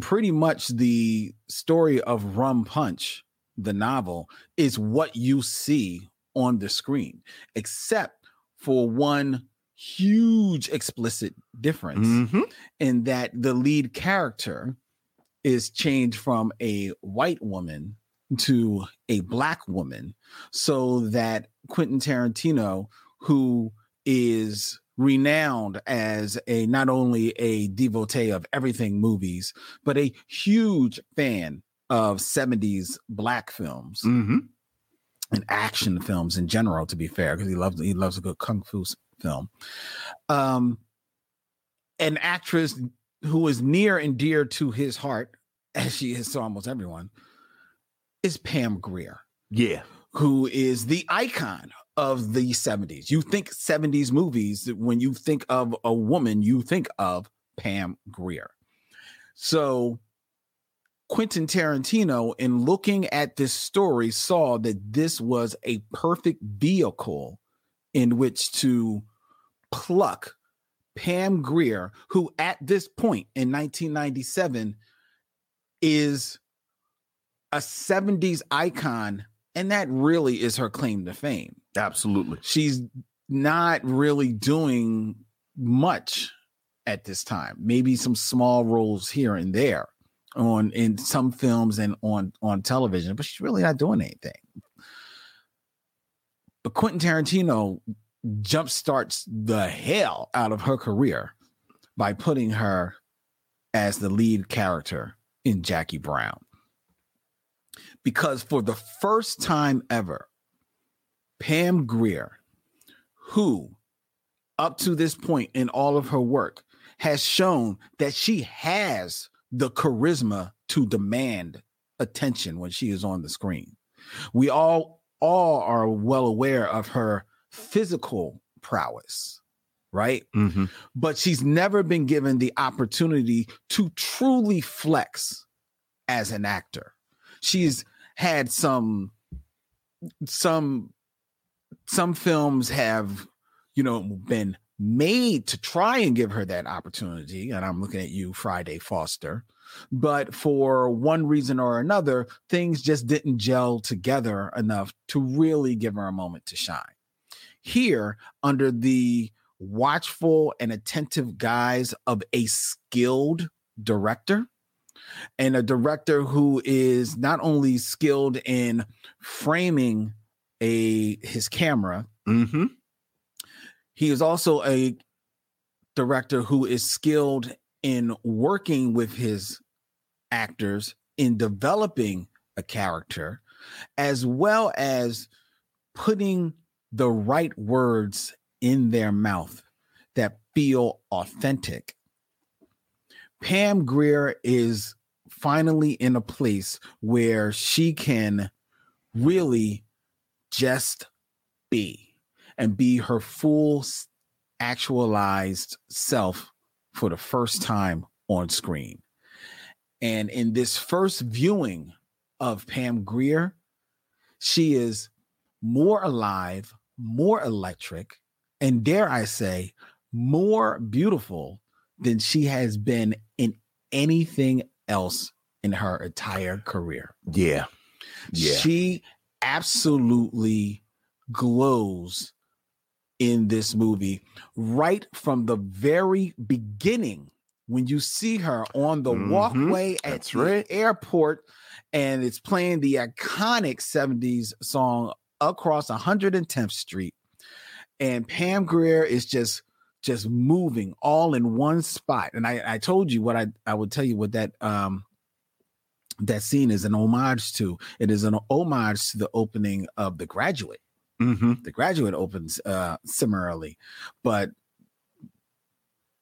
Speaker 2: Pretty much the story of Rum Punch, the novel, is what you see on the screen, except for one huge explicit difference
Speaker 1: Mm-hmm.
Speaker 2: in that the lead character is changed from a white woman to a black woman so that Quentin Tarantino who is renowned as a not only a devotee of everything movies but a huge fan of 70s black films
Speaker 1: Mm-hmm.
Speaker 2: and action films in general to be fair because he loves he loves a good kung fu film um an actress who is near and dear to his heart as she is to almost everyone is Pam Grier
Speaker 1: Yeah.
Speaker 2: who is the icon of the 70s. You think 70s movies, when you think of a woman, you think of Pam Grier. So Quentin Tarantino, in looking at this story, saw that this was a perfect vehicle in which to pluck Pam Grier, who at this point in 1997 is a 70s icon, and that really is her claim to fame.
Speaker 1: Absolutely.
Speaker 2: She's not really doing much at this time. Maybe some small roles here and there on in some films and on on television, but she's really not doing anything. But Quentin Tarantino jumpstarts the hell out of her career by putting her as the lead character in Jackie Brown. Because for the first time ever, Pam Grier who, up to this point in all of her work, has shown that she has the charisma to demand attention when she is on the screen. We all all are well aware of her physical prowess, right?
Speaker 1: Mm-hmm.
Speaker 2: But she's never been given the opportunity to truly flex as an actor. She's had some some some films have you know been made to try and give her that opportunity and i'm looking at you friday foster but for one reason or another things just didn't gel together enough to really give her a moment to shine here under the watchful and attentive guise of a skilled director and a director who is not only skilled in framing a his camera
Speaker 1: Mm-hmm.
Speaker 2: He is also a director who is skilled in working with his actors in developing a character as well as putting the right words in their mouth that feel authentic. Pam Grier is finally in a place where she can really just be and be her full actualized self for the first time on screen. And in this first viewing of Pam Grier, she is more alive, more electric, and dare I say, more beautiful than she has been in anything else in her entire career.
Speaker 1: Yeah. Yeah.
Speaker 2: She absolutely glows in this movie right from the very beginning when you see her on the
Speaker 1: Mhm.
Speaker 2: walkway at
Speaker 1: That's
Speaker 2: the
Speaker 1: right.
Speaker 2: airport and it's playing the iconic 70s song across 110th street and Pam Grier is just just moving all in one spot and I I told you what I I would tell you what that um that scene is an homage to it is an homage to the opening of The Graduate
Speaker 1: Mm-hmm.
Speaker 2: the graduate opens uh similarly but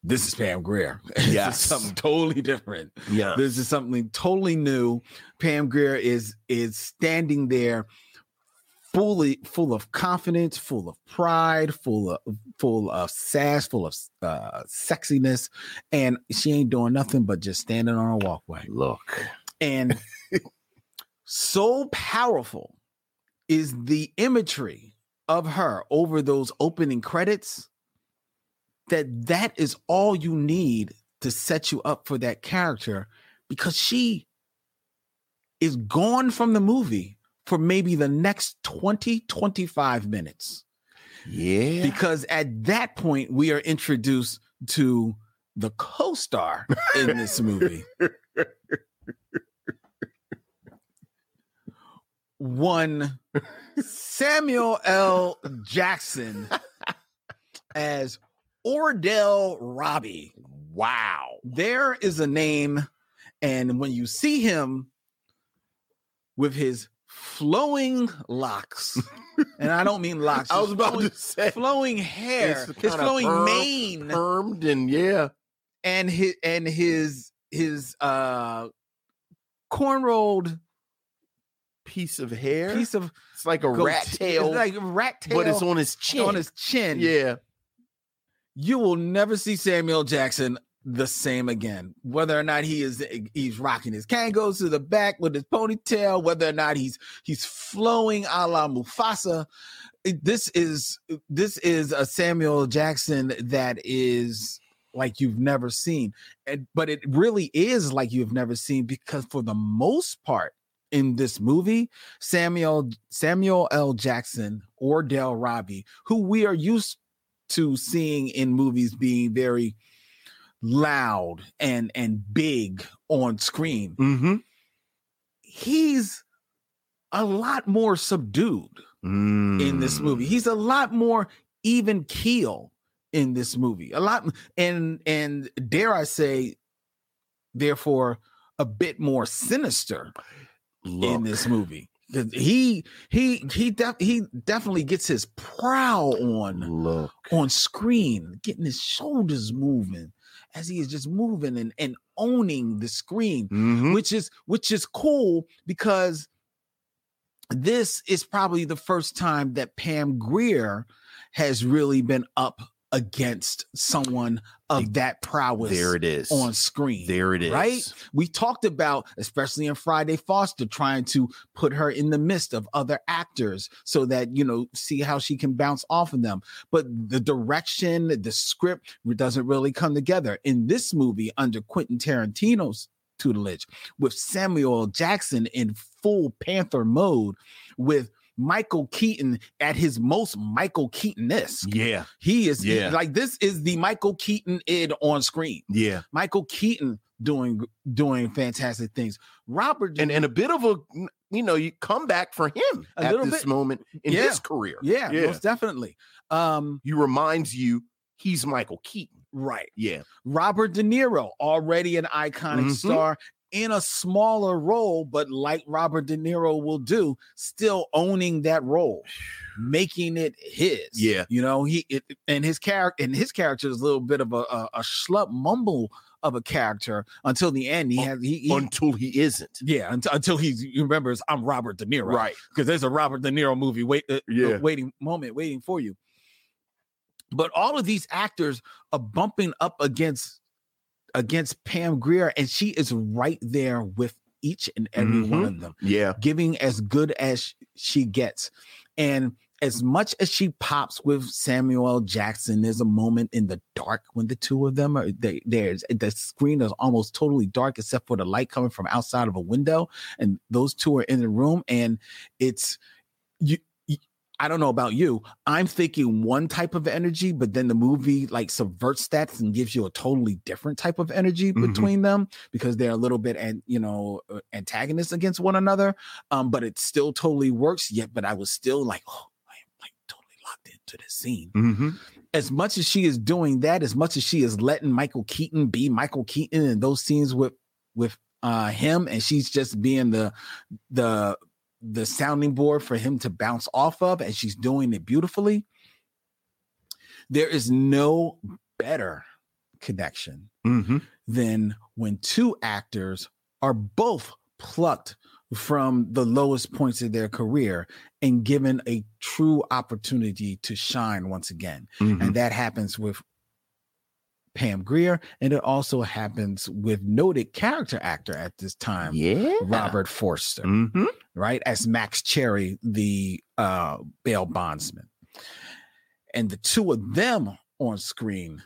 Speaker 2: this is pam grier this is
Speaker 1: Yes.
Speaker 2: something totally different
Speaker 1: Yeah.
Speaker 2: this is something totally new pam grier is is standing there fully full of confidence full of pride full of full of sass full of uh sexiness and she ain't doing nothing but just standing on a walkway
Speaker 1: Look.
Speaker 2: and so powerful is the imagery of her over those opening credits that that is all you need to set you up for that character because she is gone from the movie for maybe the next 20 25 minutes
Speaker 1: Yeah.
Speaker 2: because at that point we are introduced to the co-star in this movie one Samuel L. Jackson as Ordell Robbie.
Speaker 1: Wow.
Speaker 2: There is a name, and when you see him with his flowing locks, and I don't mean locks,
Speaker 1: I was about
Speaker 2: flowing,
Speaker 1: to say
Speaker 2: flowing hair, his flowing
Speaker 1: perm-
Speaker 2: mane,
Speaker 1: permed and yeah.
Speaker 2: and his and his his uh cornrowed
Speaker 1: Piece of hair.
Speaker 2: piece of
Speaker 1: it's like a rat tail,
Speaker 2: it's like a rat tail,
Speaker 1: but it's on his chin.
Speaker 2: on his chin.
Speaker 1: yeah.
Speaker 2: you will never see Samuel Jackson the same again. Whether or not he is he's rocking his Kangols to the back with his ponytail, whether or not he's he's flowing a la Mufasa. This is this is a Samuel Jackson that is like you've never seen. And but it really is like you've never seen because for the most part in this movie, Samuel Samuel L. Jackson Ordell Robbie, who we are used to seeing in movies being very loud and and big on screen.
Speaker 1: Mm-hmm.
Speaker 2: He's a lot more subdued in
Speaker 1: Mm.
Speaker 2: this movie. He's a lot more even keel in this movie. A lot and and dare I say therefore a bit more sinister in this movie. He he he def, he definitely gets his prow on
Speaker 1: Look.
Speaker 2: on screen, getting his shoulders moving as he is just moving and, and owning the screen,
Speaker 1: Mhm.
Speaker 2: which is which is cool because this is probably the first time that Pam Grier has really been up against someone of that prowess
Speaker 1: There it is.
Speaker 2: on screen.
Speaker 1: There it is.
Speaker 2: Right? We talked about, especially in Friday Foster, trying to put her in the midst of other actors so that, you know, see how she can bounce off of them. But the direction, the script doesn't really come together. In this movie, under Quentin Tarantino's tutelage, with Samuel Jackson in full Panther mode, with Michael Keaton at his most Michael Keaton-esque.
Speaker 1: Yeah.
Speaker 2: He is
Speaker 1: Yeah.
Speaker 2: like this is the Michael Keaton id on screen.
Speaker 1: Yeah.
Speaker 2: Michael Keaton doing doing fantastic things. Robert
Speaker 1: And and a bit of a you know, you come back for him
Speaker 2: A
Speaker 1: at this
Speaker 2: bit.
Speaker 1: moment in
Speaker 2: Yeah.
Speaker 1: his career.
Speaker 2: yeah,
Speaker 1: Yeah.
Speaker 2: most definitely. Um,
Speaker 1: He reminds you he's Michael Keaton.
Speaker 2: right.
Speaker 1: Yeah.
Speaker 2: Robert De Niro, already an iconic
Speaker 1: Mhm.
Speaker 2: star in a smaller role, but like Robert De Niro will do, still owning that role, making it his.
Speaker 1: Yeah.
Speaker 2: you know he it, and his character and his character is a little bit of a, a, a schlup mumble of a character until the end. He has he, he
Speaker 1: Until he isn't.
Speaker 2: yeah until, until he remembers I'm Robert De Niro,
Speaker 1: Right.
Speaker 2: Because there's a Robert De Niro movie wait uh,
Speaker 1: Yeah.
Speaker 2: uh, waiting moment waiting for you. But all of these actors are bumping up against against Pam Grier, and she is right there with each and every one
Speaker 1: Mhm.
Speaker 2: of them,
Speaker 1: Yeah.
Speaker 2: giving as good as she gets. And as much as she pops with Samuel Jackson, there's a moment in the dark when the two of them are they, there's the screen is almost totally dark except for the light coming from outside of a window, and those two are in the room, and it's you. I don't know about you. I'm thinking one type of energy, but then the movie like subverts that and gives you a totally different type of energy
Speaker 1: Mhm.
Speaker 2: between them because they're a little bit and you know uh, antagonists against one another. Um, but it still totally works. Yet, but I was still like, oh, I am like totally locked into the scene
Speaker 1: Mm-hmm.
Speaker 2: as much as she is doing that, as much as she is letting Michael Keaton be Michael Keaton in those scenes with with uh him, and she's just being the the the sounding board for him to bounce off of, and she's doing it beautifully. There is no better connection
Speaker 1: Mm-hmm.
Speaker 2: than when two actors are both plucked from the lowest points of their career and given a true opportunity to shine once again.
Speaker 1: Mm-hmm.
Speaker 2: And that happens with Pam Grier, and it also happens with noted character actor at this time,
Speaker 1: Yeah.
Speaker 2: Robert Forster,
Speaker 1: Mm-hmm.
Speaker 2: right? As Max Cherry, the uh, bail bondsman. And the two of them on screen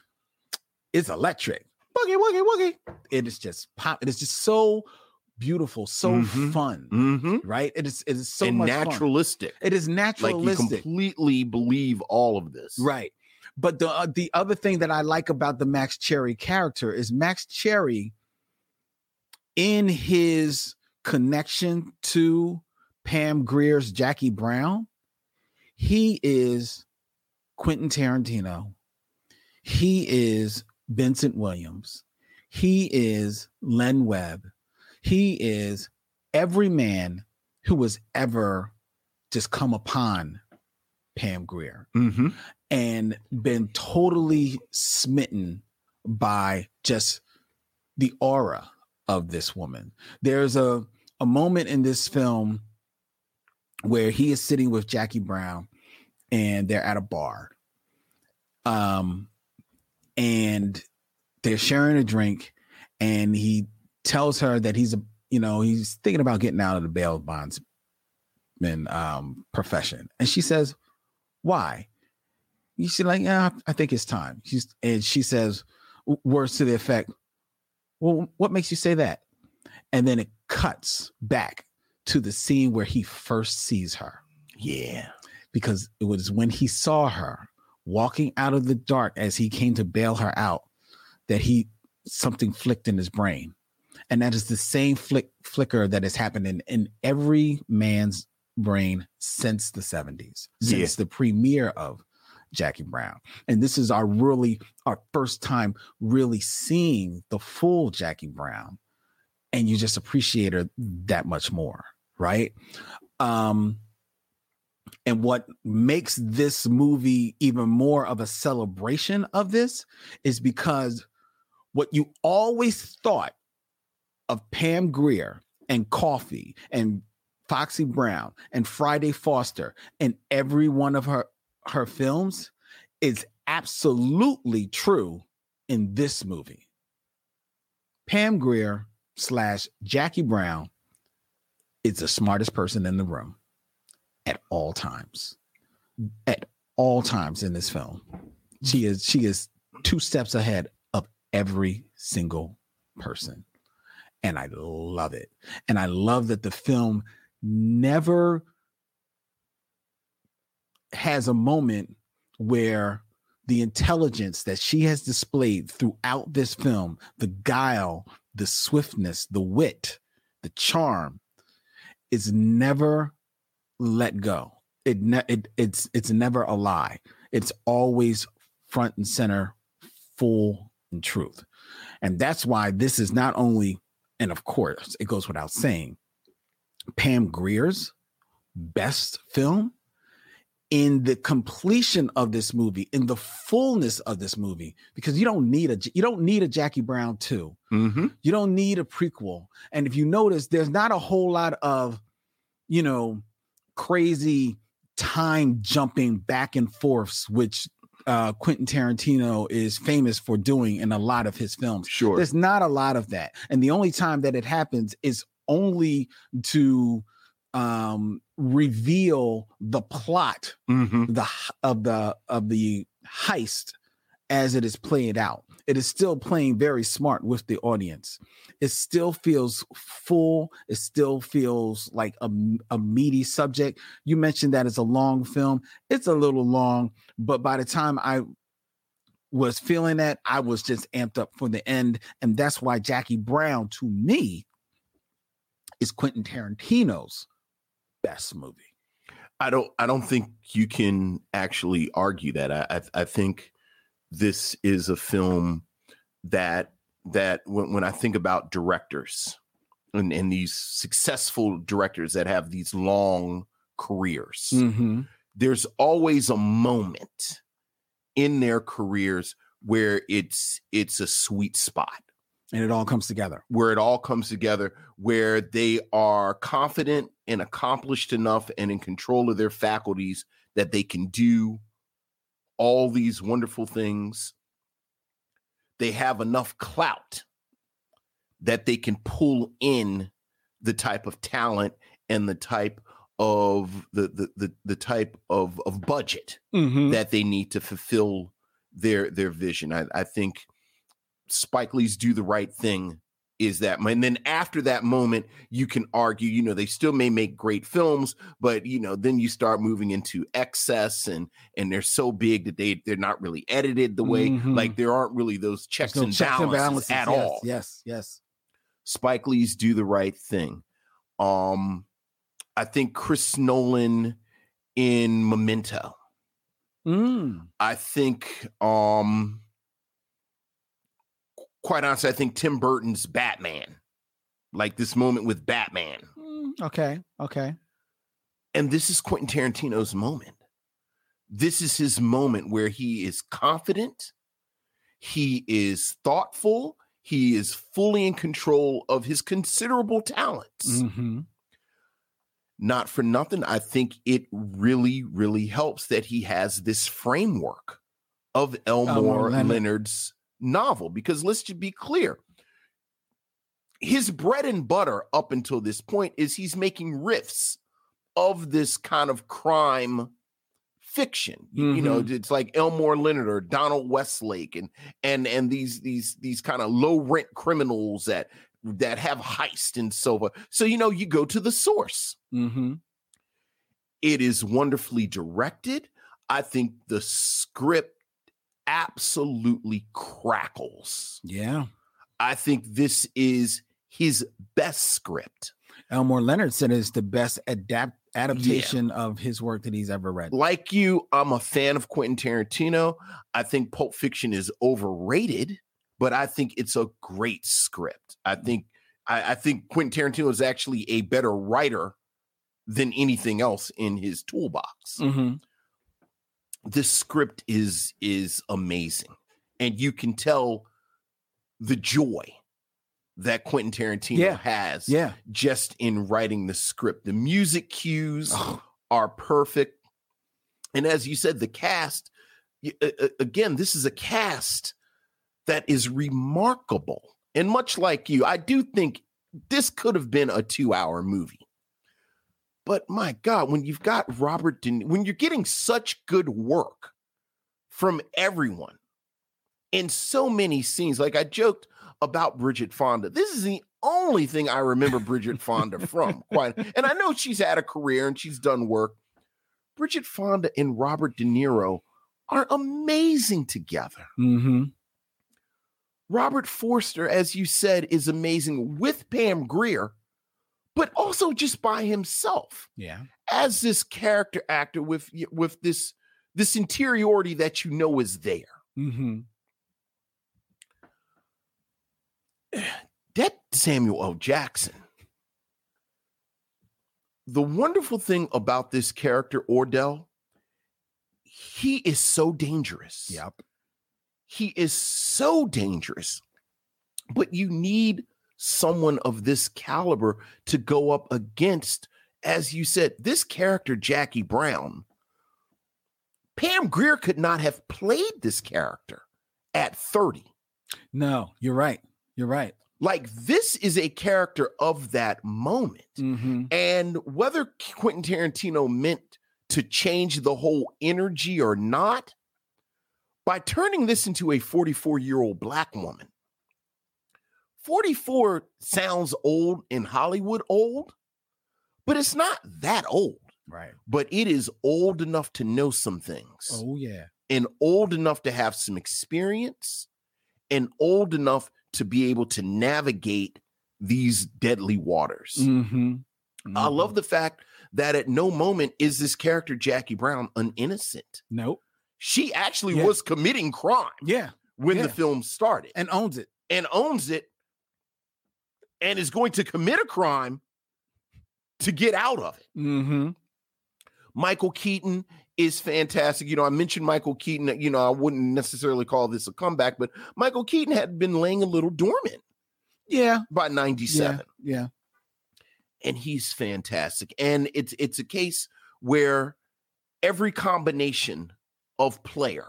Speaker 2: is electric. Boogie, woogie, woogie. It is just pop. It is just so beautiful, so
Speaker 1: Mhm.
Speaker 2: fun,
Speaker 1: Mm-hmm.
Speaker 2: right? It is. It is so
Speaker 1: and
Speaker 2: much fun.
Speaker 1: naturalistic.
Speaker 2: It is natural
Speaker 1: Like you
Speaker 2: naturalistic.
Speaker 1: completely believe all of this.
Speaker 2: Right. But the uh, the other thing that I like about the Max Cherry character is Max Cherry in his connection to Pam Grier's Jackie Brown, he is Quentin Tarantino. He is Vincent Williams. He is Len Webb. He is every man who has ever just come upon Pam Grier
Speaker 1: Mm-hmm.
Speaker 2: and been totally smitten by just the aura of this woman. There's a, a moment in this film where he is sitting with Jackie Brown and they're at a bar. Um and they're sharing a drink and he tells her that he's a you know he's thinking about getting out of the bail bondsman um profession and she says why? You should like yeah i think it's time. She's and she says words to the effect well what makes you say that? And then it cuts back to the scene where he first sees her.
Speaker 1: Yeah.
Speaker 2: because it was when he saw her walking out of the dark as he came to bail her out that he something flicked in his brain. And that is the same flick flicker that has happened in, in every man's brain since the 70s since
Speaker 1: Yeah.
Speaker 2: the premiere of jackie brown and this is our really our first time really seeing the full jackie brown and you just appreciate her that much more right Um, and what makes this movie even more of a celebration of this is because what you always thought of Pam Grier and Coffy and Foxy Brown and Friday Foster and every one of her her films is absolutely true in this movie. Pam Grier slash Jackie Brown is the smartest person in the room at all times. At all times in this film. She is she is two steps ahead of every single person. And I love it. And I love that the film never has a moment where the intelligence that she has displayed throughout this film, the guile, the swiftness, the wit, the charm, is never let go. It, ne- it it's it's never a lie. It's always front and center, full and truth. And that's why this is not only, and of course, it goes without saying, Pam Grier's best film in the completion of this movie, in the fullness of this movie, because you don't need a you don't need a Jackie Brown 2.
Speaker 1: Mm-hmm.
Speaker 2: You don't need a prequel. And if you notice, there's not a whole lot of, you know, crazy time jumping back and forths, which uh, Quentin Tarantino is famous for doing in a lot of his films.
Speaker 1: Sure.
Speaker 2: There's not a lot of that. And the only time that it happens is only to um reveal the plot
Speaker 1: Mm-hmm.
Speaker 2: the of the of the heist as it is played out. It is still playing very smart with the audience. It still feels full. It still feels like a, a meaty subject. You mentioned that it's a long film. It's a little long, but by the time I was feeling that, I was just amped up for the end. And that's why Jackie Brown, to me, is Quentin Tarantino's best movie.
Speaker 1: I don't I don't think you can actually argue that. I I, I think this is a film that that when, when I think about directors and, and these successful directors that have these long careers,
Speaker 2: Mm-hmm.
Speaker 1: there's always a moment in their careers where it's it's a sweet spot
Speaker 2: And it all comes together.
Speaker 1: where it all comes together, where they are confident and accomplished enough and in control of their faculties that they can do all these wonderful things. They have enough clout that they can pull in the type of talent and the type of the the the, the type of of budget
Speaker 2: Mm-hmm.
Speaker 1: that they need to fulfill their their vision. I, I think Spike Lee's "Do the Right Thing" is that, and then after that moment, you can argue, you know, they still may make great films, but you know, then you start moving into excess, and and they're so big that they they're not really edited the way,
Speaker 2: Mhm.
Speaker 1: like there aren't really those checks,
Speaker 2: no
Speaker 1: and,
Speaker 2: checks and
Speaker 1: balances
Speaker 2: balances
Speaker 1: at
Speaker 2: yes,
Speaker 1: all.
Speaker 2: Yes, yes.
Speaker 1: Spike Lee's "Do the Right Thing." Um, I think Chris Nolan in Memento.
Speaker 2: Mm.
Speaker 1: I think um quite honestly, I think Tim Burton's Batman. Like this moment with Batman.
Speaker 2: Mm, Okay, okay.
Speaker 1: And this is Quentin Tarantino's moment. This is his moment where he is confident, he is thoughtful, he is fully in control of his considerable talents.
Speaker 2: Mm-hmm.
Speaker 1: Not for nothing, I think it really, really helps that he has this framework of Elmore,
Speaker 2: Elmore Leonard.
Speaker 1: Leonard's novel. Because let's just be clear his bread and butter up until this point is he's making riffs of this kind of crime fiction. You- You know, it's like Elmore Leonard or Donald Westlake and and and these these these kind of low rent criminals that that have heist and so forth. So you know, you go to the source.
Speaker 2: Mm-hmm.
Speaker 1: It is wonderfully directed. I think the script absolutely crackles.
Speaker 2: Yeah.
Speaker 1: I think this is his best script.
Speaker 2: Elmore Leonard said it's the best adapt adaptation of his work that he's ever read.
Speaker 1: Like you, I'm a fan of Quentin Tarantino. I think Pulp Fiction is overrated, but I think it's a great script. I think I, I think Quentin Tarantino is actually a better writer than anything else in his toolbox.
Speaker 2: Mm-hmm.
Speaker 1: This script is is amazing, and you can tell the joy that Quentin Tarantino
Speaker 2: Yeah.
Speaker 1: has
Speaker 2: Yeah.
Speaker 1: just in writing the script. The music cues are perfect. And as you said, the cast, y- a- a- again, this is a cast that is remarkable. And much like you, I do think this could have been a two hour movie. But my God, when you've got Robert, De, when you're getting such good work from everyone in so many scenes, like I joked about Bridget Fonda, this is the only thing I remember Bridget Fonda from. Quite, and I know she's had a career and she's done work. Bridget Fonda and Robert De Niro are amazing together.
Speaker 2: Mm-hmm.
Speaker 1: Robert Forster, as you said, is amazing with Pam Grier, but also just by himself
Speaker 2: Yeah.
Speaker 1: as this character actor with with this this interiority that you know is there.
Speaker 2: Mm-hmm.
Speaker 1: That Samuel L. Jackson. The wonderful thing about this character, Ordell, he is so dangerous.
Speaker 2: Yep.
Speaker 1: He is so dangerous. But you need someone of this caliber to go up against, as you said, this character, Jackie Brown. Pam Grier could not have played this character at 30.
Speaker 2: No, you're right. You're right.
Speaker 1: Like, this is a character of that moment.
Speaker 2: Mm-hmm.
Speaker 1: And whether Quentin Tarantino meant to change the whole energy or not, by turning this into a 44 year old black woman, 44 sounds old in Hollywood old, but it's not that old.
Speaker 2: Right.
Speaker 1: But it is old enough to know some things
Speaker 2: Oh yeah.
Speaker 1: and old enough to have some experience and old enough to be able to navigate these deadly waters.
Speaker 2: Mm-hmm.
Speaker 1: I love the fact that at no moment is this character Jackie Brown an innocent.
Speaker 2: Nope.
Speaker 1: She actually
Speaker 2: Yeah.
Speaker 1: was committing crime
Speaker 2: Yeah.
Speaker 1: when the film started
Speaker 2: And owns it.
Speaker 1: and owns it and is going to commit a crime to get out of it.
Speaker 2: Mm-hmm.
Speaker 1: Michael Keaton is fantastic. You know, I mentioned Michael Keaton. You know, I wouldn't necessarily call this a comeback, but Michael Keaton had been laying a little dormant
Speaker 2: Yeah.
Speaker 1: by 97.
Speaker 2: Yeah. Yeah.
Speaker 1: and he's fantastic. And it's it's a case where every combination of player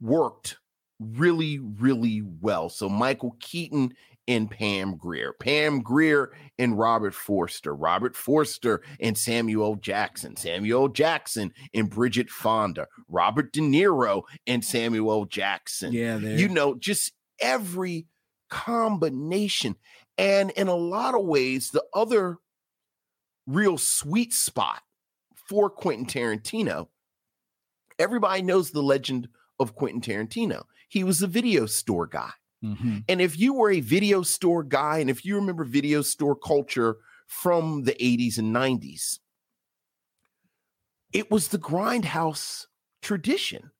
Speaker 1: worked really, really well. So Michael Keaton and Pam Grier, Pam Grier and Robert Forster, Robert Forster and Samuel Jackson, Samuel Jackson and Bridget Fonda, Robert De Niro and Samuel Jackson
Speaker 2: Yeah.
Speaker 1: You know, just every combination. And in a lot of ways, the other real sweet spot for Quentin Tarantino, everybody knows the legend of Quentin Tarantino. He was a video store guy.
Speaker 2: Mhm.
Speaker 1: And if you were a video store guy, and if you remember video store culture from the 80s and 90s, it was the grindhouse tradition.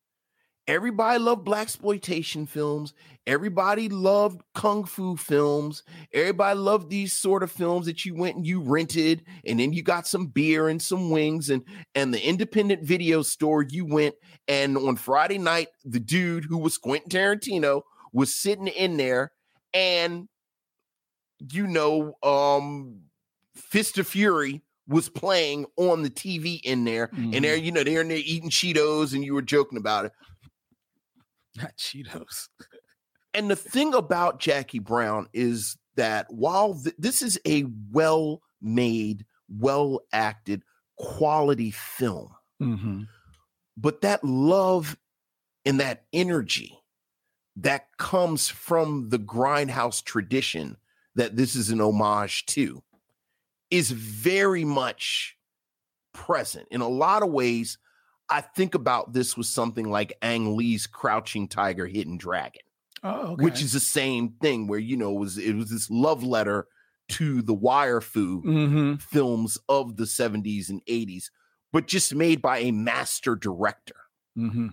Speaker 1: Everybody loved black exploitation films. Everybody loved kung fu films. Everybody loved these sort of films that you went and you rented, and then you got some beer and some wings, and and the independent video store you went. And on Friday night, the dude who was Quentin Tarantino was sitting in there, and you know, um, Fist of Fury was playing on the TV in there, and they're you know they're in there eating Cheetos, and you were joking about it.
Speaker 2: Not Cheetos.
Speaker 1: And the thing about Jackie Brown is that while th- this is a well made, well acted, quality film,
Speaker 2: Mm-hmm.
Speaker 1: but that love and that energy that comes from the grindhouse tradition that this is an homage to is very much present in a lot of ways i think about this with something like ang lee's crouching tiger hidden dragon
Speaker 2: Oh, okay.
Speaker 1: which is the same thing where you know it was it was this love letter to the wire fu
Speaker 2: mm-hmm.
Speaker 1: films of the 70s and 80s but just made by a master director
Speaker 2: Mm-hmm.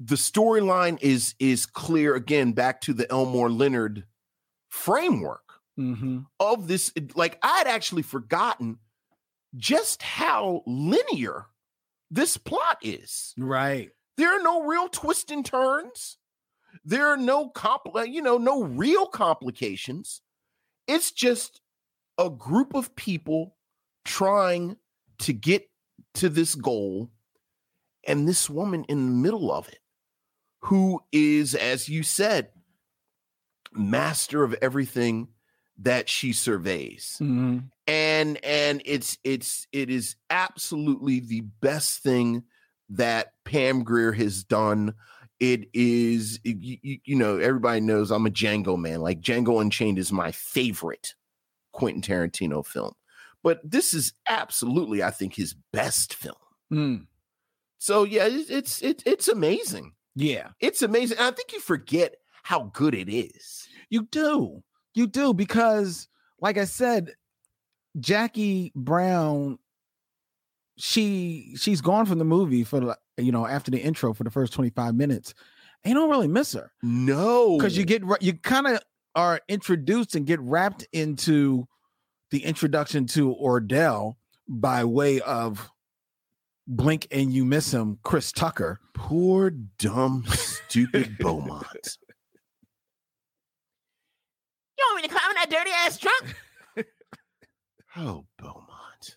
Speaker 1: The storyline is is clear again back to the elmore leonard framework
Speaker 2: Mm-hmm.
Speaker 1: of this. Like I had actually forgotten just how linear this plot is.
Speaker 2: Right.
Speaker 1: There are no real twists and turns. There are no compl- you know, no real complications. It's just a group of people trying to get to this goal and this woman in the middle of it who is as you said master of everything that she surveys
Speaker 2: Mm-hmm.
Speaker 1: and and it's it's it is absolutely the best thing that Pam Grier has done. It is you, you, know everybody knows I'm a Django man. Like Django Unchained is my favorite Quentin Tarantino film, but this is absolutely I think his best film.
Speaker 2: Mm.
Speaker 1: So yeah, it's it's, it's amazing.
Speaker 2: Yeah.
Speaker 1: It's amazing. And I think you forget how good it is.
Speaker 2: You do. You do because like I said, Jackie Brown she she's gone from the movie for you know after the intro for the first 25 minutes. And you don't really miss her.
Speaker 1: No.
Speaker 2: Cuz you get you kind of are introduced and get wrapped into the introduction to Ordell by way of blink and you miss him Chris Tucker.
Speaker 1: Poor dumb stupid Beaumont.
Speaker 9: You want me to climb in that dirty ass trunk?
Speaker 1: Oh, Beaumont.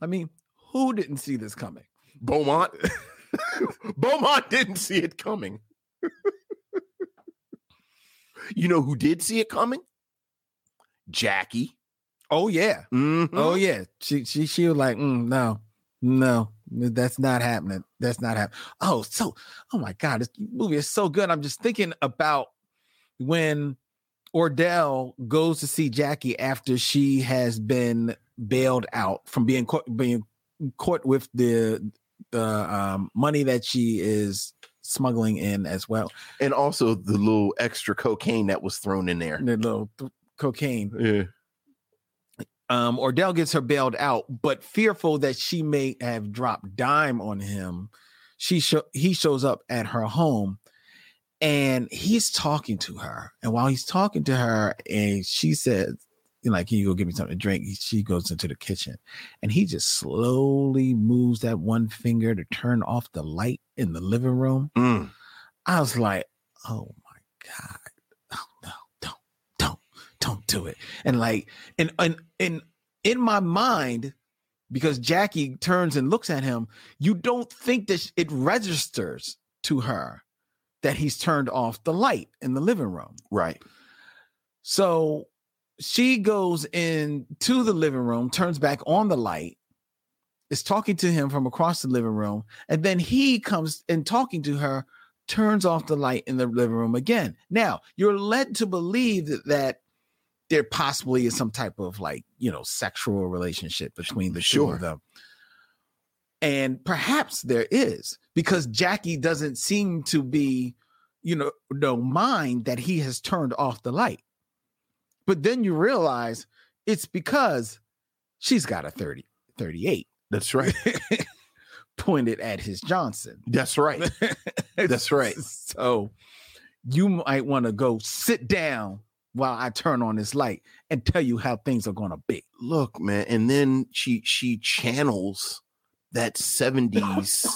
Speaker 2: I mean, who didn't see this coming?
Speaker 1: Beaumont. Beaumont didn't see it coming. you know who did see it coming? Jackie.
Speaker 2: Oh yeah.
Speaker 1: Mhm.
Speaker 2: Oh yeah. She she she was like, "Mm, no, no, that's not happening. That's not happening. Oh, so oh my god, this movie is so good. I'm just thinking about when Ordell goes to see Jackie after she has been bailed out from being caught being caught with the the um, money that she is smuggling in as well.
Speaker 1: And also the little extra cocaine that was thrown in there.
Speaker 2: The little th- cocaine.
Speaker 1: Yeah.
Speaker 2: Um Ordell gets her bailed out, but fearful that she may have dropped dime on him, she sho- he shows up at her home and he's talking to her. And while he's talking to her, and she says, you know, like, can you go get me something to drink? She goes into the kitchen and he just slowly moves that one finger to turn off the light in the living room.
Speaker 1: Mm.
Speaker 2: I was like, oh my God. No, don't, don't, don't do it. And like, and and and in my mind, because Jackie turns and looks at him, you don't think that it registers to her that he's turned off the light in the living room.
Speaker 1: Right.
Speaker 2: So she goes into the living room, turns back on the light, is talking to him from across the living room, and then he comes and talking to her, turns off the light in the living room again. Now, you're led to believe that, that there possibly is some type of like, you know, sexual relationship between the two of them. And perhaps there is because Jackie doesn't seem to be, you know, no mind that he has turned off the light. But then you realize it's because she's got a 30, 38
Speaker 1: That's right.
Speaker 2: pointed at his Johnson.
Speaker 1: That's right. That's right.
Speaker 2: So you might want to go sit down while I turn on this light and tell you how things are going to be.
Speaker 1: Look, man, and then she she channels that 70s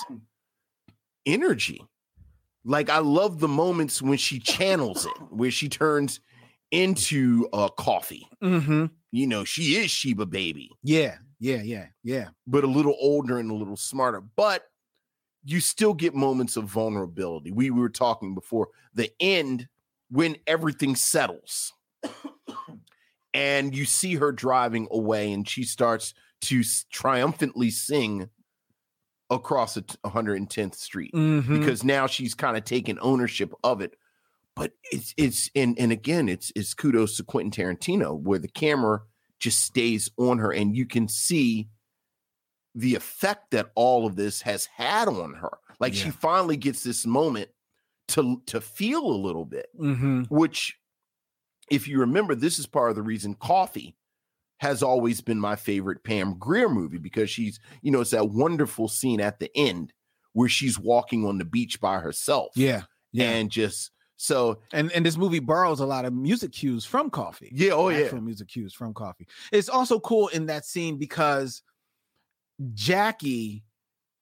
Speaker 1: energy. Like I love the moments when she channels it, where she turns into a Coffy.
Speaker 2: Mm-hmm.
Speaker 1: You know, she is Sheba baby,
Speaker 2: Yeah, yeah, yeah, yeah.
Speaker 1: but a little older and a little smarter. But you still get moments of vulnerability. We were talking before the end when everything settles. and you see her driving away and she starts to triumphantly sing across the 110th street
Speaker 2: Mhm.
Speaker 1: because now she's kind of taken ownership of it but it's it's and and again it's it's kudos to Quentin Tarantino where the camera just stays on her and you can see the effect that all of this has had on her like she finally gets this moment to to feel a little bit
Speaker 2: Mm-hmm.
Speaker 1: which if you remember this is part of the reason coffy has always been my favorite pam grier movie because she's you know it's that wonderful scene at the end where she's walking on the beach by herself
Speaker 2: Yeah, yeah.
Speaker 1: and just So
Speaker 2: and and this movie borrows a lot of music cues from Coffy.
Speaker 1: Yeah, oh, yeah.
Speaker 2: Music cues from Coffy. It's also cool in that scene because Jackie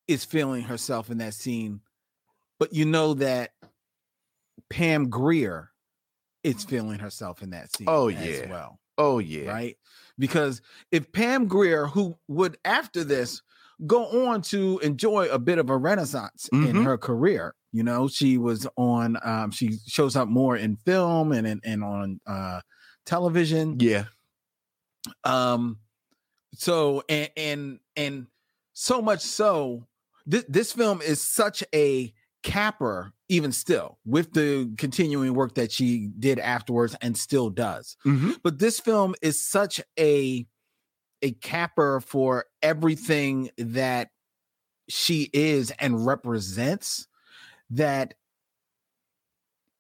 Speaker 2: is feeling herself in that scene, but you know that Pam Grier is feeling herself in that scene.
Speaker 1: Oh,
Speaker 2: as
Speaker 1: yeah.
Speaker 2: well.
Speaker 1: oh yeah.
Speaker 2: right? Because if Pam Grier, who would after this go on to enjoy a bit of a renaissance in
Speaker 1: Mhm.
Speaker 2: her career, you know, she was on, um, she shows up more in film and and, and on uh, television.
Speaker 1: Yeah.
Speaker 2: Um, so and and and so much so, this this film is such a capper, even still, with the continuing work that she did afterwards and still does
Speaker 1: Mhm.
Speaker 2: but this film is such a a capper for everything that she is and represents that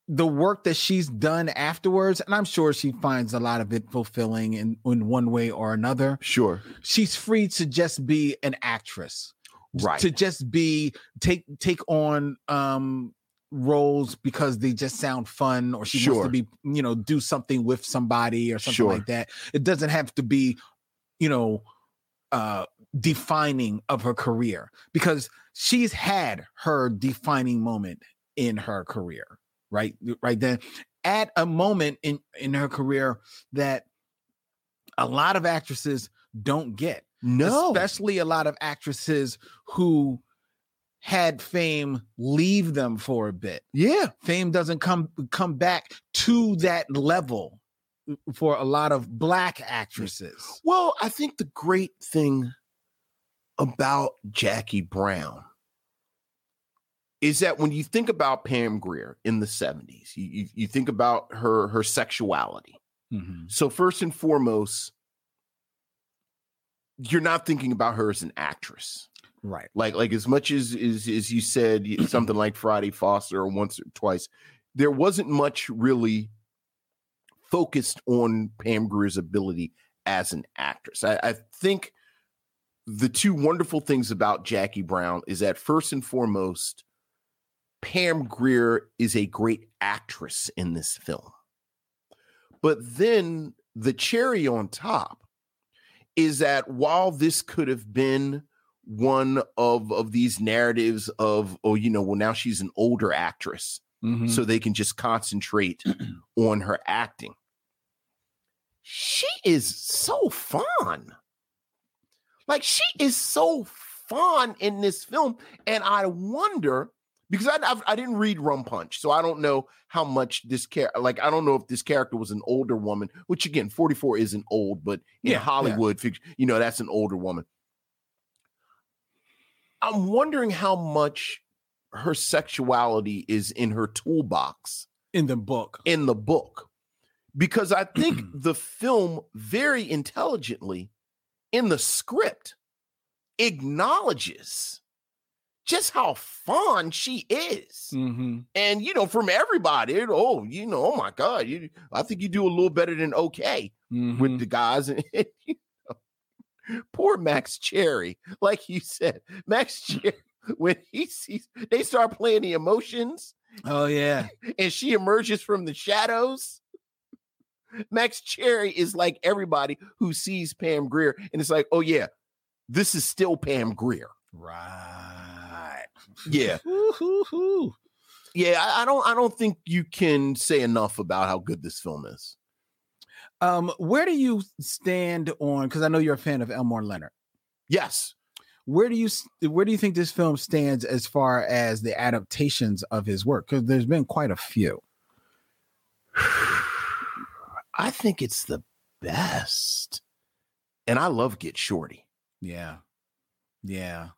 Speaker 2: the work that she's done afterwards and i'm sure she finds a lot of it fulfilling in, in one way or another
Speaker 1: Sure.
Speaker 2: she's free to just be an actress
Speaker 1: Right.
Speaker 2: to just be take take on um roles because they just sound fun or she wants to be you know do something with somebody or something
Speaker 1: Sure.
Speaker 2: like that it doesn't have to be you know uh defining of her career because she's had her defining moment in her career right right then at a moment in in her career that a lot of actresses don't get
Speaker 1: No.
Speaker 2: especially a lot of actresses who had fame leave them for a bit.
Speaker 1: yeah.
Speaker 2: Fame doesn't come come back to that level uh, for a lot of black actresses.
Speaker 1: Well, I think the great thing about Jackie Brown is that when you think about Pam Grier in the 70s, you, you, you think about her her sexuality. Mm-hmm. So first and foremost, you're not thinking about her as an actress.
Speaker 2: Right.
Speaker 1: Like like as much as as, as you said something like Friday Foster or once or twice, there wasn't much really focused on Pam Grier's ability as an actress. I, I think the two wonderful things about Jackie Brown is that first and foremost, Pam Grier is a great actress in this film. But then the cherry on top is that while this could have been one of of these narratives of oh you know well now she's an older actress
Speaker 2: Mhm.
Speaker 1: so they can just concentrate on her acting she is so fun like she is so fun in this film and i wonder because I, I've, I didn't read rum punch so i don't know how much this character like i don't know if this character was an older woman which again 44 isn't old but in
Speaker 2: Yeah, yeah.
Speaker 1: hollywood fiction you know that's an older woman i'm wondering how much her sexuality is in her toolbox
Speaker 2: In the book.
Speaker 1: in the book because I think the film very intelligently in the script acknowledges just how fun she is.
Speaker 2: Mm-hmm.
Speaker 1: And you know, from everybody, it- oh, you know, oh my God, you I think you do a little better than okay
Speaker 2: Mm-hmm.
Speaker 1: with the guys. And you know, poor Max Cherry, like you said, Max Cherry, when he sees they start playing the emotions
Speaker 2: Oh yeah.
Speaker 1: and she emerges from the shadows. Max Cherry is like everybody who sees Pam Grier, and it's like, oh yeah, this is still Pam Grier.
Speaker 2: Right.
Speaker 1: Yeah, yeah. I, I don't, I don't think you can say enough about how good this film is.
Speaker 2: Um, where do you stand on? Because I know you're a fan of Elmore Leonard.
Speaker 1: Yes,
Speaker 2: Where do you where do you think this film stands as far as the adaptations of his work? Because there's been quite a few.
Speaker 1: I think it's the best, and I love Get Shorty.
Speaker 2: Yeah, yeah.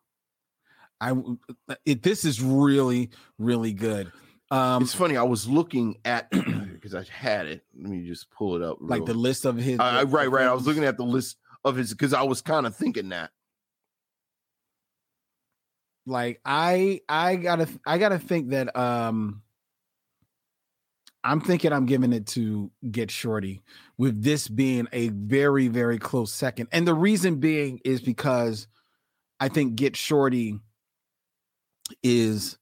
Speaker 2: I uh, it, this is really really good. Um,
Speaker 1: it's funny. I was looking at because I had it. Let me just pull it up.
Speaker 2: like
Speaker 1: real-
Speaker 2: the list of his.
Speaker 1: I- I-
Speaker 2: the
Speaker 1: right, right. I was looking at the list of his because I was kind of thinking that.
Speaker 2: like i i gotta i gotta think that um i'm thinking i'm giving it to get shorty with this being a very very close second and the reason being is because i think get shorty is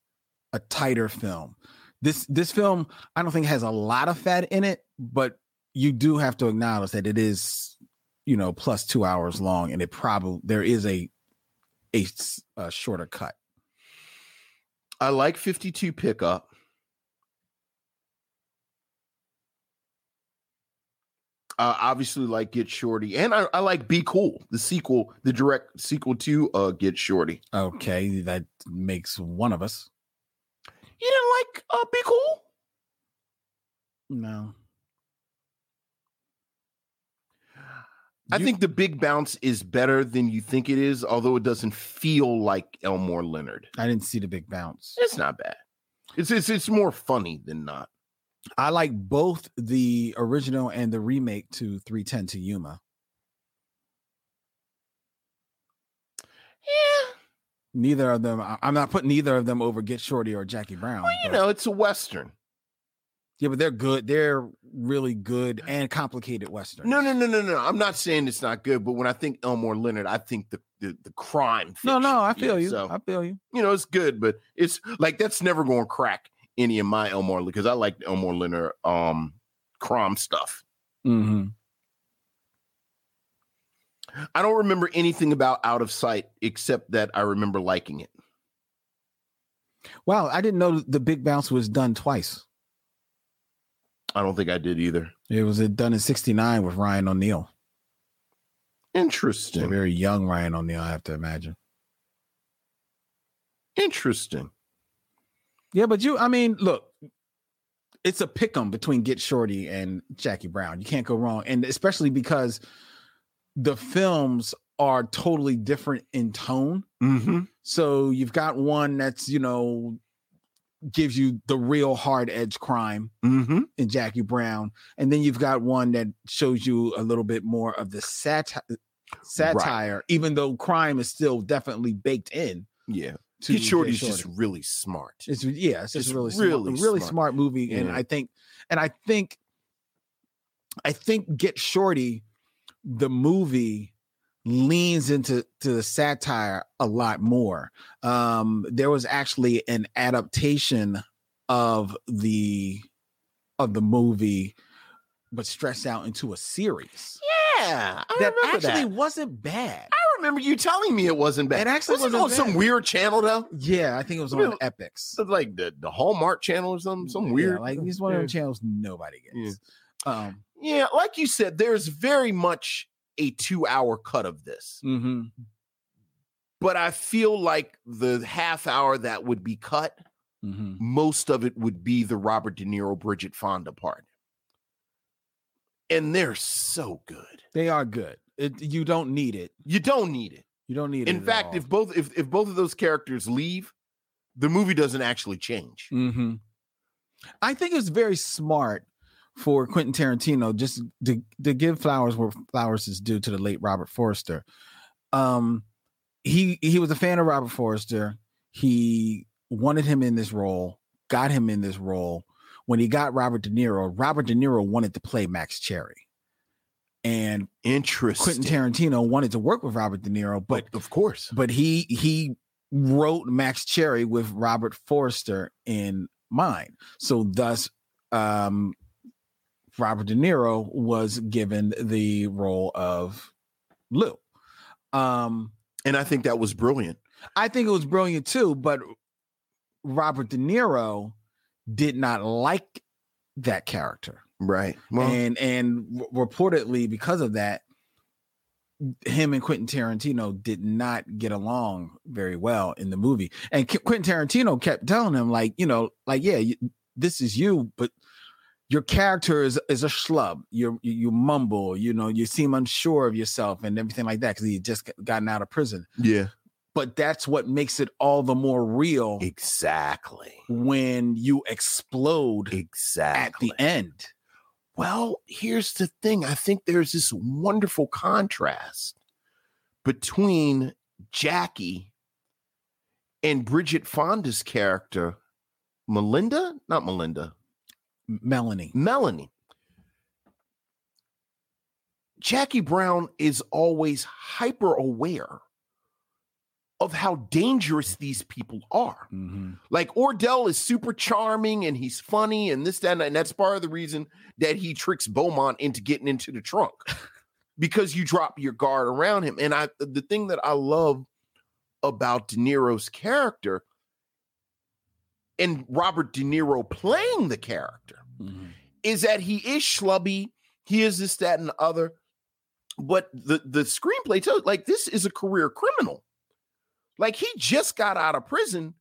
Speaker 2: a tighter film this this film I don't think has a lot of fat in it, but you do have to acknowledge that it is, you know, plus two hours long, and it probably there is a a shorter cut.
Speaker 1: I like 52 pickup. Uh, obviously, like Get Shorty, and I, I like Be Cool, the sequel, the direct sequel to uh, Get Shorty.
Speaker 2: Okay, that makes one of us.
Speaker 1: You didn't like uh, Be Cool?
Speaker 2: No.
Speaker 1: I
Speaker 2: You-
Speaker 1: think the Big Bounce is better than you think it is, although it doesn't feel like Elmore Leonard.
Speaker 2: I didn't see the big bounce.
Speaker 1: It's not bad. It's it's it's more funny than not.
Speaker 2: I like both the original and the remake to 310 to Yuma.
Speaker 1: Yeah,
Speaker 2: Neither of them. I'm not putting either of them over Get Shorty or Jackie Brown.
Speaker 1: well, you
Speaker 2: but-
Speaker 1: know, it's a western.
Speaker 2: yeah, but they're good. They're really good and complicated westerns.
Speaker 1: No, no, no, no, no. I'm not saying it's not good, but when I think Elmore Leonard, I think the the, the crime.
Speaker 2: no, no. I
Speaker 1: fiction.
Speaker 2: feel
Speaker 1: Yeah,
Speaker 2: you.
Speaker 1: So
Speaker 2: I feel you.
Speaker 1: you know, it's good, but it's like that's never going to crack any of my Elmore because I like the Elmore Leonard um crime stuff.
Speaker 2: Mm-hmm.
Speaker 1: I don't remember anything about Out of Sight except that I remember liking it.
Speaker 2: Wow, I didn't know the Big Bounce was done twice.
Speaker 1: I don't think I did either.
Speaker 2: It was done in '69 with Ryan O'Neal. A
Speaker 1: Interesting.
Speaker 2: very young Ryan O'Neal, I have to imagine.
Speaker 1: Interesting.
Speaker 2: Yeah, but you, I mean, look, it's a pick 'em between Get Shorty and Jackie Brown. You can't go wrong. And especially because the films are totally different in tone.
Speaker 1: Mm-hmm.
Speaker 2: So you've got one that's, you know, gives you the real hard edge crime
Speaker 1: Mm-hmm.
Speaker 2: in Jackie Brown. And then you've got one that shows you a little bit more of the sati- satire, even though crime is still definitely baked in.
Speaker 1: Yeah.
Speaker 2: To
Speaker 1: Get Shorty's
Speaker 2: Get
Speaker 1: just really smart.
Speaker 2: It's yeah, it's just really
Speaker 1: really
Speaker 2: smart, really
Speaker 1: smart.
Speaker 2: smart movie, and I think, and I think, I think Get Shorty, the movie leans into to the satire a lot more. Um, there was actually an adaptation of the of the movie, but stretched out into a series
Speaker 1: Yeah. I
Speaker 2: that actually
Speaker 1: that.
Speaker 2: wasn't bad.
Speaker 1: I remember you telling me it wasn't bad.
Speaker 2: It actually
Speaker 1: wasn't
Speaker 2: wasn't
Speaker 1: on some weird channel though.
Speaker 2: Yeah, I think it was on? Epix.
Speaker 1: Like the, the Hallmark channel or something. Some
Speaker 2: Yeah,
Speaker 1: weird.
Speaker 2: like these one of
Speaker 1: the
Speaker 2: channels nobody
Speaker 1: Yeah.
Speaker 2: gets. Um,
Speaker 1: Yeah, like you said, there's very much a two hour cut of this.
Speaker 2: mhm.
Speaker 1: But I feel like the half hour that would be cut,
Speaker 2: Mhm.
Speaker 1: most of it would be the Robert De Niro, Bridget Fonda part. And they're so good.
Speaker 2: They are good. It, you don't need it.
Speaker 1: You don't need it.
Speaker 2: You don't need it.
Speaker 1: In fact, if both if, if both of those characters leave, the movie doesn't actually change.
Speaker 2: hmm I think it's very smart for Quentin Tarantino just to, to give flowers where flowers is due to the late Robert Forster. Um, he he was a fan of Robert Forster. He wanted him in this role, got him in this role. When he got Robert De Niro, Robert De Niro wanted to play Max Cherry, and
Speaker 1: Interesting.
Speaker 2: Quentin Tarantino wanted to work with Robert De Niro, but
Speaker 1: of course.
Speaker 2: but he he wrote Max Cherry with Robert Forster in mind. So thus um Robert De Niro was given the role of Lou. Um
Speaker 1: And I think that was brilliant.
Speaker 2: I think it was brilliant too, but Robert De Niro did not like that character.
Speaker 1: Right. Well,
Speaker 2: and and r- reportedly because of that him and Quentin Tarantino did not get along very well in the movie and Qu- Quentin Tarantino kept telling him like you know like yeah you, this is you but your character is is a schlub you you you mumble you know you seem unsure of yourself and everything like that because he just gotten out of prison
Speaker 1: yeah.
Speaker 2: but that's what makes it all the more real
Speaker 1: Exactly.
Speaker 2: when you explode
Speaker 1: Exactly.
Speaker 2: at the end
Speaker 1: Well, here's the thing. I think there's this wonderful contrast between Jackie and Bridget Fonda's character, Melinda, not Melinda,
Speaker 2: Melanie
Speaker 1: Melanie. Jackie Brown is always hyper aware of how dangerous these people are.
Speaker 2: Mhm.
Speaker 1: Like Ordell is super charming and he's funny and this, that, and, that, and that's part of the reason that he tricks Beaumont into getting into the trunk because you drop your guard around him. And I, the thing that I love about De Niro's character and Robert De Niro playing the character
Speaker 2: Mhm.
Speaker 1: is that he is schlubby. He is this, that, and the other. But the the screenplay tells like this is a career criminal. Like he just got out of prison,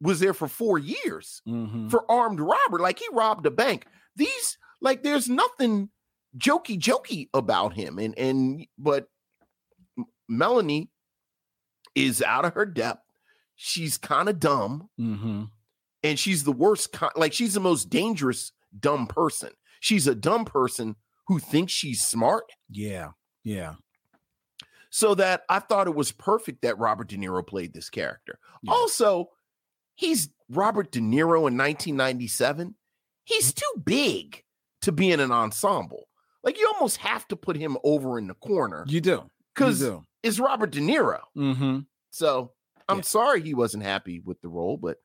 Speaker 1: was there for four years
Speaker 2: Mhm.
Speaker 1: for armed robbery. Like he robbed a bank. These like there's nothing jokey jokey about him. And and but Melanie is out of her depth. She's kind of dumb
Speaker 2: Mhm.
Speaker 1: and she's the worst like she's the most dangerous dumb person she's a dumb person who thinks she's smart
Speaker 2: Yeah. Yeah.
Speaker 1: So that i thought it was perfect that robert de niro played this character
Speaker 2: Yeah.
Speaker 1: also he's robert de niro in 1997 he's too big to be in an ensemble like you almost have to put him over in the corner
Speaker 2: You do.
Speaker 1: Because it's robert de niro
Speaker 2: Mm-hmm.
Speaker 1: so i'm
Speaker 2: Yeah.
Speaker 1: sorry he wasn't happy with the role but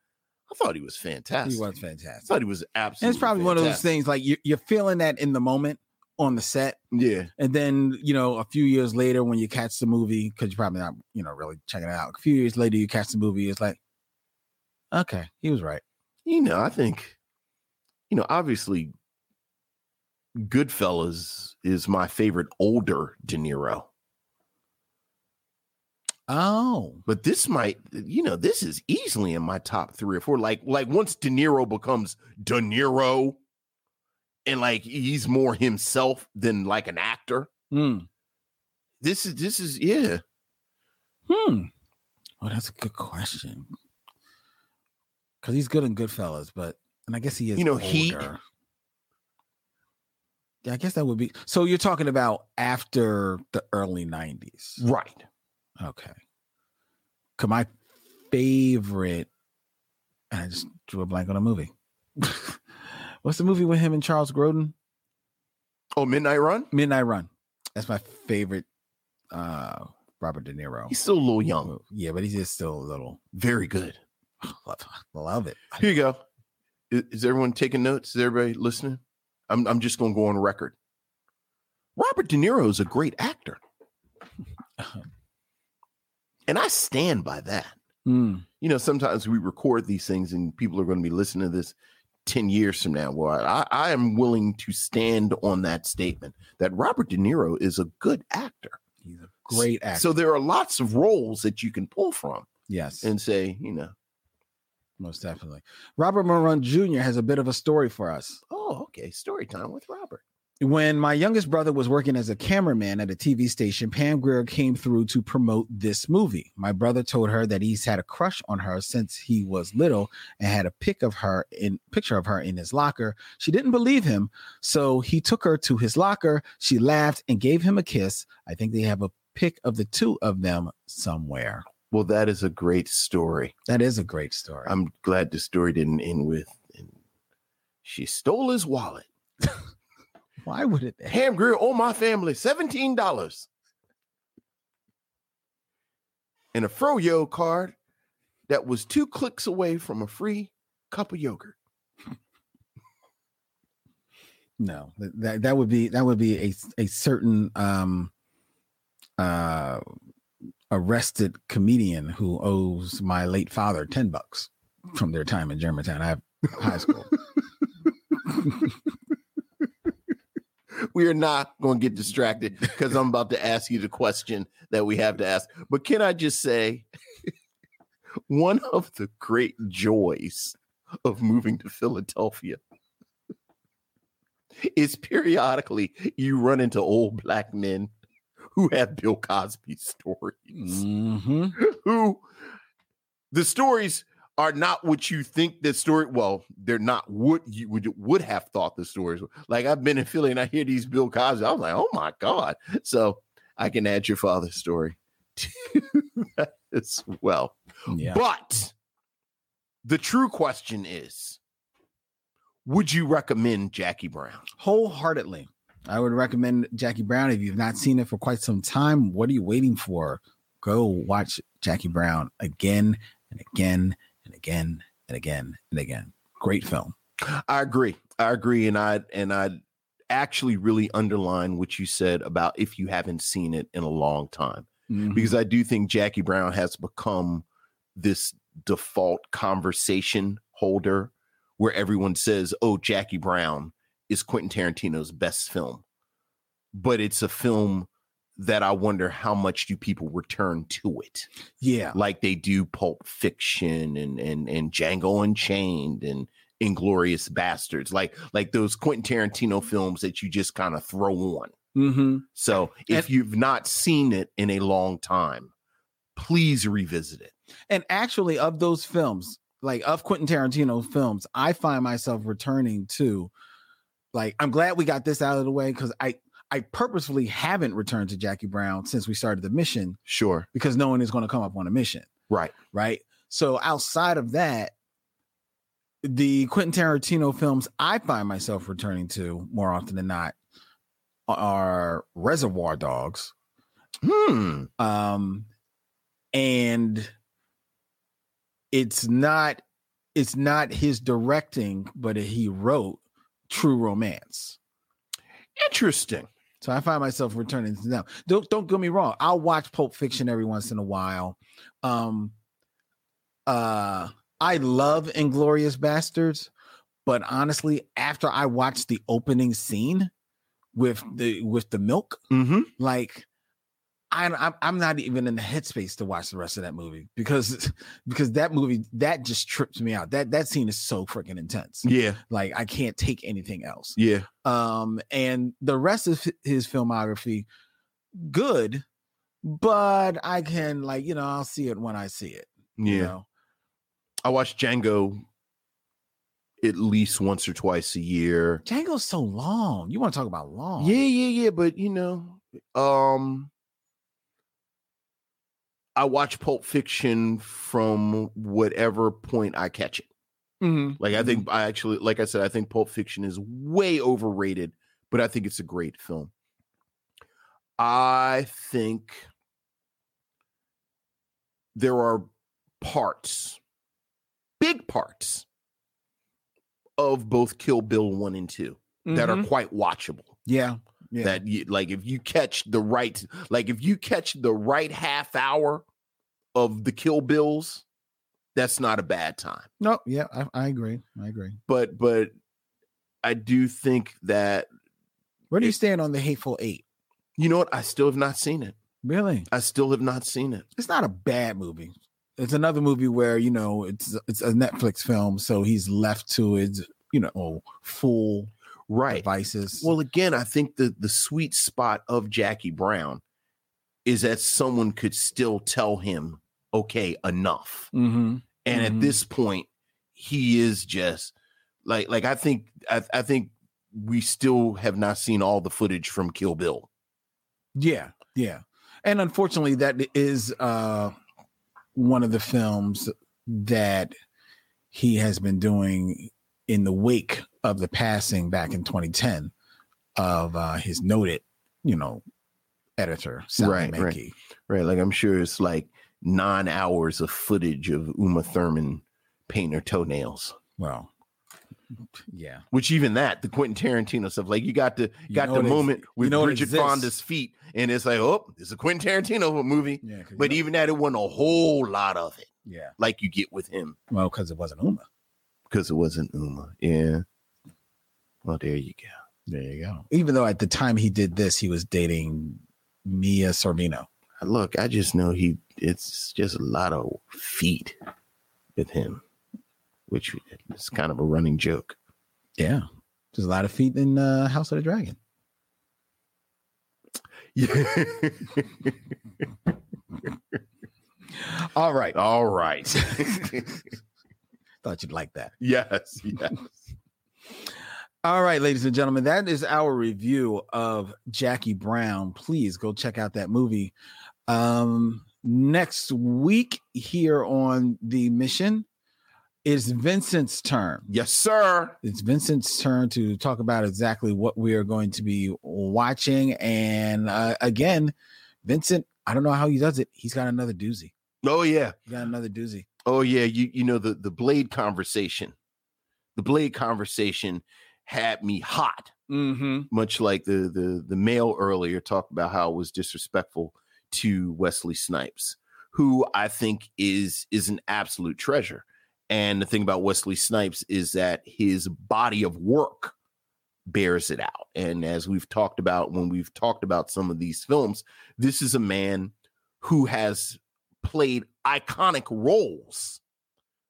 Speaker 1: i thought he was fantastic
Speaker 2: He was fantastic.
Speaker 1: I thought he was
Speaker 2: And
Speaker 1: absolutely
Speaker 2: it's probably one of those things like you, you're feeling that in the moment on the set.
Speaker 1: yeah
Speaker 2: And then, you know, a few years later when you catch the movie, because you're probably not, you know, really checking it out. A few years later, you catch the movie, it's like, okay, he was right.
Speaker 1: you know, I think, you know, obviously, Goodfellas is my favorite older De Niro,
Speaker 2: Oh.
Speaker 1: but this might, you know, this is easily in my top three or four. Like, like once De Niro becomes De Niro, and like he's more himself than like an actor.
Speaker 2: Hmm.
Speaker 1: This is this is yeah.
Speaker 2: Hmm. Oh, that's a good question. Because he's good in Goodfellas, but and I guess he is.
Speaker 1: You know,
Speaker 2: older. Yeah, I guess that would be. So you're talking about after the early '90s,
Speaker 1: Right.
Speaker 2: okay? Cause my favorite, and I just drew a blank on a movie. What's the movie with him and Charles Grodin?
Speaker 1: Oh, Midnight Run.
Speaker 2: Midnight Run. That's my favorite. uh Robert De Niro.
Speaker 1: He's still a little young.
Speaker 2: Yeah, but he's just still a little.
Speaker 1: Very good.
Speaker 2: Love, love it.
Speaker 1: Here you go. Is, is everyone taking notes? Is everybody listening? I'm I'm just gonna go on record. Robert De Niro is a great actor. And I stand by that.
Speaker 2: Hmm.
Speaker 1: You know, sometimes we record these things and people are going to be listening to this 10 years from now. Well, I, I am willing to stand on that statement that Robert De Niro is a good actor.
Speaker 2: He's a great actor.
Speaker 1: So there are lots of roles that you can pull from
Speaker 2: yes,
Speaker 1: and say, you know,
Speaker 2: most definitely. Robert Moran Jr. has a bit of a story for us.
Speaker 1: oh, okay, story time with Robert.
Speaker 2: When my youngest brother was working as a cameraman at a TV station, Pam Grier came through to promote this movie. My brother told her that he's had a crush on her since he was little and had a pic of her in picture of her in his locker. She didn't believe him, so he took her to his locker. She laughed and gave him a kiss. I think they have a pic of the two of them somewhere.
Speaker 1: Well, that is a great story.
Speaker 2: That is a great story.
Speaker 1: I'm glad the story didn't end with she stole his wallet.
Speaker 2: Why would it?
Speaker 1: Pam Grier owe my family $17. And a Froyo card that was two clicks away from a free cup of yogurt.
Speaker 2: No, that, that that would be that would be a a certain um uh arrested comedian who owes my late father 10 bucks from their time in Germantown I have high school.
Speaker 1: We are not going to get distracted because I'm about to ask you the question that we have to ask. But can I just say, one of the great joys of moving to Philadelphia is periodically you run into old black men who have Bill Cosby stories,
Speaker 2: Mhm.
Speaker 1: who the stories are not what you think the story. Well, they're not what you would would have thought the stories. were. Like I've been in Philly and I hear these Bill Cosby. I was like, oh my god! So I can add your father's story to that as well.
Speaker 2: Yeah.
Speaker 1: But the true question is, would you recommend Jackie Brown?
Speaker 2: Wholeheartedly. I would recommend Jackie Brown if you've not seen it for quite some time. What are you waiting for? go watch Jackie Brown again and again and again and again and again. Great film.
Speaker 1: I agree. I agree, and I and I actually really underline what you said about if you haven't seen it in a long time,
Speaker 2: Mhm.
Speaker 1: because I do think Jackie Brown has become this default conversation holder where everyone says, "Oh, Jackie Brown is Quentin Tarantino's best film," but it's a film that I wonder how much do people return to it
Speaker 2: yeah,
Speaker 1: like they do Pulp Fiction and and and Django Unchained and Inglourious Basterds, like like those Quentin Tarantino films that you just kind of throw on.
Speaker 2: hmm
Speaker 1: So if you've not seen it in a long time, please revisit it.
Speaker 2: And actually, of those films, like of Quentin Tarantino films, I find myself returning to. Like, I'm glad we got this out of the way because I I purposefully haven't returned to Jackie Brown since we started the mission
Speaker 1: Sure,
Speaker 2: because no one is going to come up on a mission.
Speaker 1: right.
Speaker 2: right? So outside of that, the Quentin Tarantino films I find myself returning to more often than not are Reservoir Dogs,
Speaker 1: Hmm.
Speaker 2: um, and it's not it's not his directing, but he wrote True Romance.
Speaker 1: Interesting.
Speaker 2: So I find myself returning to them. Don't don't get me wrong. I'll watch Pulp Fiction every once in a while. Um uh I love Inglourious Basterds, but honestly, after I watched the opening scene with the with the milk,
Speaker 1: Mm-hmm.
Speaker 2: like I, I'm I'm not even in the headspace to watch the rest of that movie because because that movie that just trips me out. That that scene is so freaking intense.
Speaker 1: Yeah,
Speaker 2: Like I can't take anything else
Speaker 1: yeah.
Speaker 2: um and the rest of his filmography good but i can like you know i'll see it when i see it you
Speaker 1: Yeah.
Speaker 2: know?
Speaker 1: I watch Django at least once or twice a year.
Speaker 2: django's so long you want to talk about long
Speaker 1: Yeah, yeah, yeah. But you know, um I watch Pulp Fiction from whatever point I catch it.
Speaker 2: Mhm.
Speaker 1: Like I think I actually, like I said, I think Pulp Fiction is way overrated, but I think it's a great film. I think there are parts, big parts of both Kill Bill 1 and 2 that are
Speaker 2: Mhm.
Speaker 1: quite watchable.
Speaker 2: yeah yeah.
Speaker 1: That you like if you catch the right like if you catch the right half hour of the Kill Bills, that's not a bad time.
Speaker 2: No yeah I, I agree i agree.
Speaker 1: But but I do think that
Speaker 2: where do you stand on the hateful eight?
Speaker 1: You know what? I still have not seen it.
Speaker 2: really?
Speaker 1: I still have not seen it.
Speaker 2: it's not a bad movie. It's another movie where you know it's it's a netflix film so he's left to his you know full
Speaker 1: Right.
Speaker 2: devices
Speaker 1: Well, again, I think the the sweet spot of Jackie Brown is that someone could still tell him, okay, enough.
Speaker 2: Mhm.
Speaker 1: And
Speaker 2: Mhm.
Speaker 1: at this point, he is just like like I think I, I think we still have not seen all the footage from Kill Bill.
Speaker 2: Yeah, yeah. And unfortunately that is uh one of the films that he has been doing in the wake of the passing back in 2010 of uh his noted, you know, editor Sally
Speaker 1: Right, right. Right. Like I'm sure it's like nine hours of footage of Uma Thurman painting her toenails.
Speaker 2: Well, yeah.
Speaker 1: Which even that, the Quentin Tarantino stuff, like you got the
Speaker 2: You
Speaker 1: got the
Speaker 2: ex-
Speaker 1: moment
Speaker 2: you
Speaker 1: with
Speaker 2: know it
Speaker 1: Bridget. Fonda's feet, and it's like, oh, it's a Quentin Tarantino movie.
Speaker 2: Yeah, you
Speaker 1: But
Speaker 2: know-
Speaker 1: even that, it wasn't a whole lot of it,
Speaker 2: Yeah.
Speaker 1: like you get with him,
Speaker 2: Well, because it wasn't Uma.
Speaker 1: because it wasn't Uma. Yeah. Well, there you go.
Speaker 2: There you go. Even though at the time he did this, he was dating Mira Sorvino.
Speaker 1: Look, I just know he. It's just a lot of feet with him, which is kind of a running joke.
Speaker 2: Yeah. There's a lot of feet in uh, House of the Dragon.
Speaker 1: Yeah.
Speaker 2: All right.
Speaker 1: All right.
Speaker 2: Thought you'd like that.
Speaker 1: yes. Yes.
Speaker 2: All right, ladies and gentlemen, that is our review of Jackie Brown. Please go check out that movie. Um, next week here on the mission is Vincent's turn.
Speaker 1: Yes, sir.
Speaker 2: It's Vincent's turn to talk about exactly what we are going to be watching. And uh, again, Vincent I don't know how he does it. He's got another doozy.
Speaker 1: Oh yeah.
Speaker 2: He got another doozy.
Speaker 1: Oh yeah. You you know the the blade conversation. The blade conversation had me hot.
Speaker 2: Mm-hmm.
Speaker 1: Much like the the the mail earlier talked about how it was disrespectful to Wesley Snipes, who I think is is an absolute treasure. And the thing about Wesley Snipes is that his body of work bears it out. And as we've talked about when we've talked about some of these films, this is a man who has played iconic roles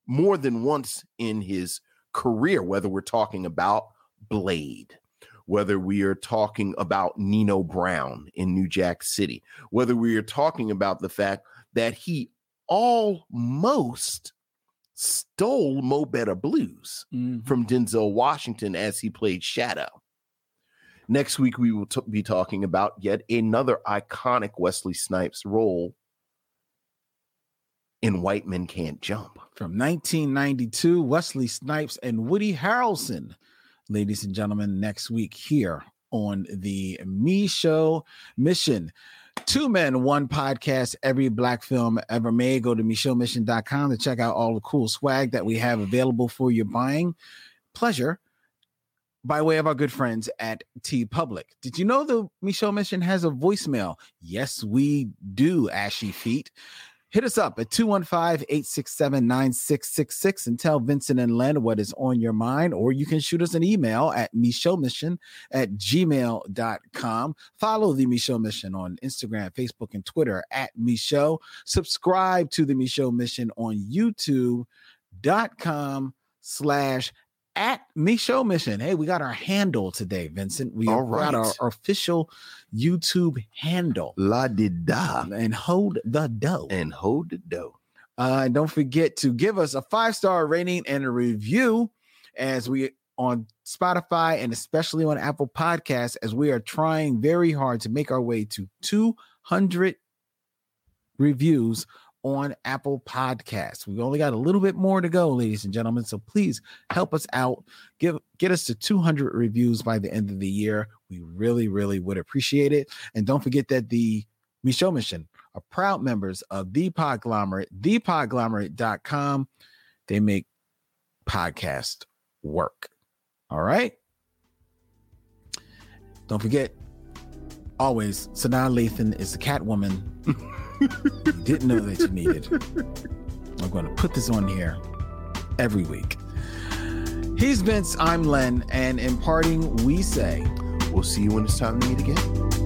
Speaker 1: more than once in his career, whether we're talking about Blade, whether we are talking about Nino Brown in New Jack City, whether we are talking about the fact that he almost stole Mo Better Blues mm-hmm. from Denzel Washington as he played Shadow. Next week, we will t- be talking about yet another iconic Wesley Snipes role in White Men Can't Jump.
Speaker 2: From 1992, Wesley Snipes and Woody Harrelson, ladies and gentlemen, next week here on the Micheaux Mission. Two Men, One Podcast, every black film ever made. Go to MicheauxMission.com to check out all the cool swag that we have available for your buying pleasure by way of our good friends at TeePublic. Did you know the Micheaux Mission has a voicemail? Yes, we do, Ashy Feet. Hit us up at 215-867-9666 and tell Vincent and Len what is on your mind, or you can shoot us an email at Mission at gmail.com. Follow the Micheaux Mission on Instagram, Facebook, and Twitter at Micheaux. Subscribe to the Micheaux Mission on youtube.com slash at micheaux mission. Hey, we got our handle today, Vincent. We
Speaker 1: All
Speaker 2: got our, our official YouTube handle.
Speaker 1: La di da.
Speaker 2: And hold the dough.
Speaker 1: And hold the dough.
Speaker 2: Uh, and don't forget to give us a five star rating and a review as we on Spotify and especially on Apple Podcasts as we are trying very hard to make our way to 200 reviews on Apple Podcasts. We've only got a little bit more to go, ladies and gentlemen. So please help us out. Give get us to 200 reviews by the end of the year. We really, really would appreciate it. And don't forget that the Micheaux Mission are proud members of the Podglomerate, thepodglomerate.com. They make podcast work. All right. Don't forget, always, Sanaa Lathan is the Catwoman didn't know that you needed. I'm going to put this on here every week. He's Vince, I'm Len, and in parting, we say,
Speaker 1: We'll see you when it's time to meet again.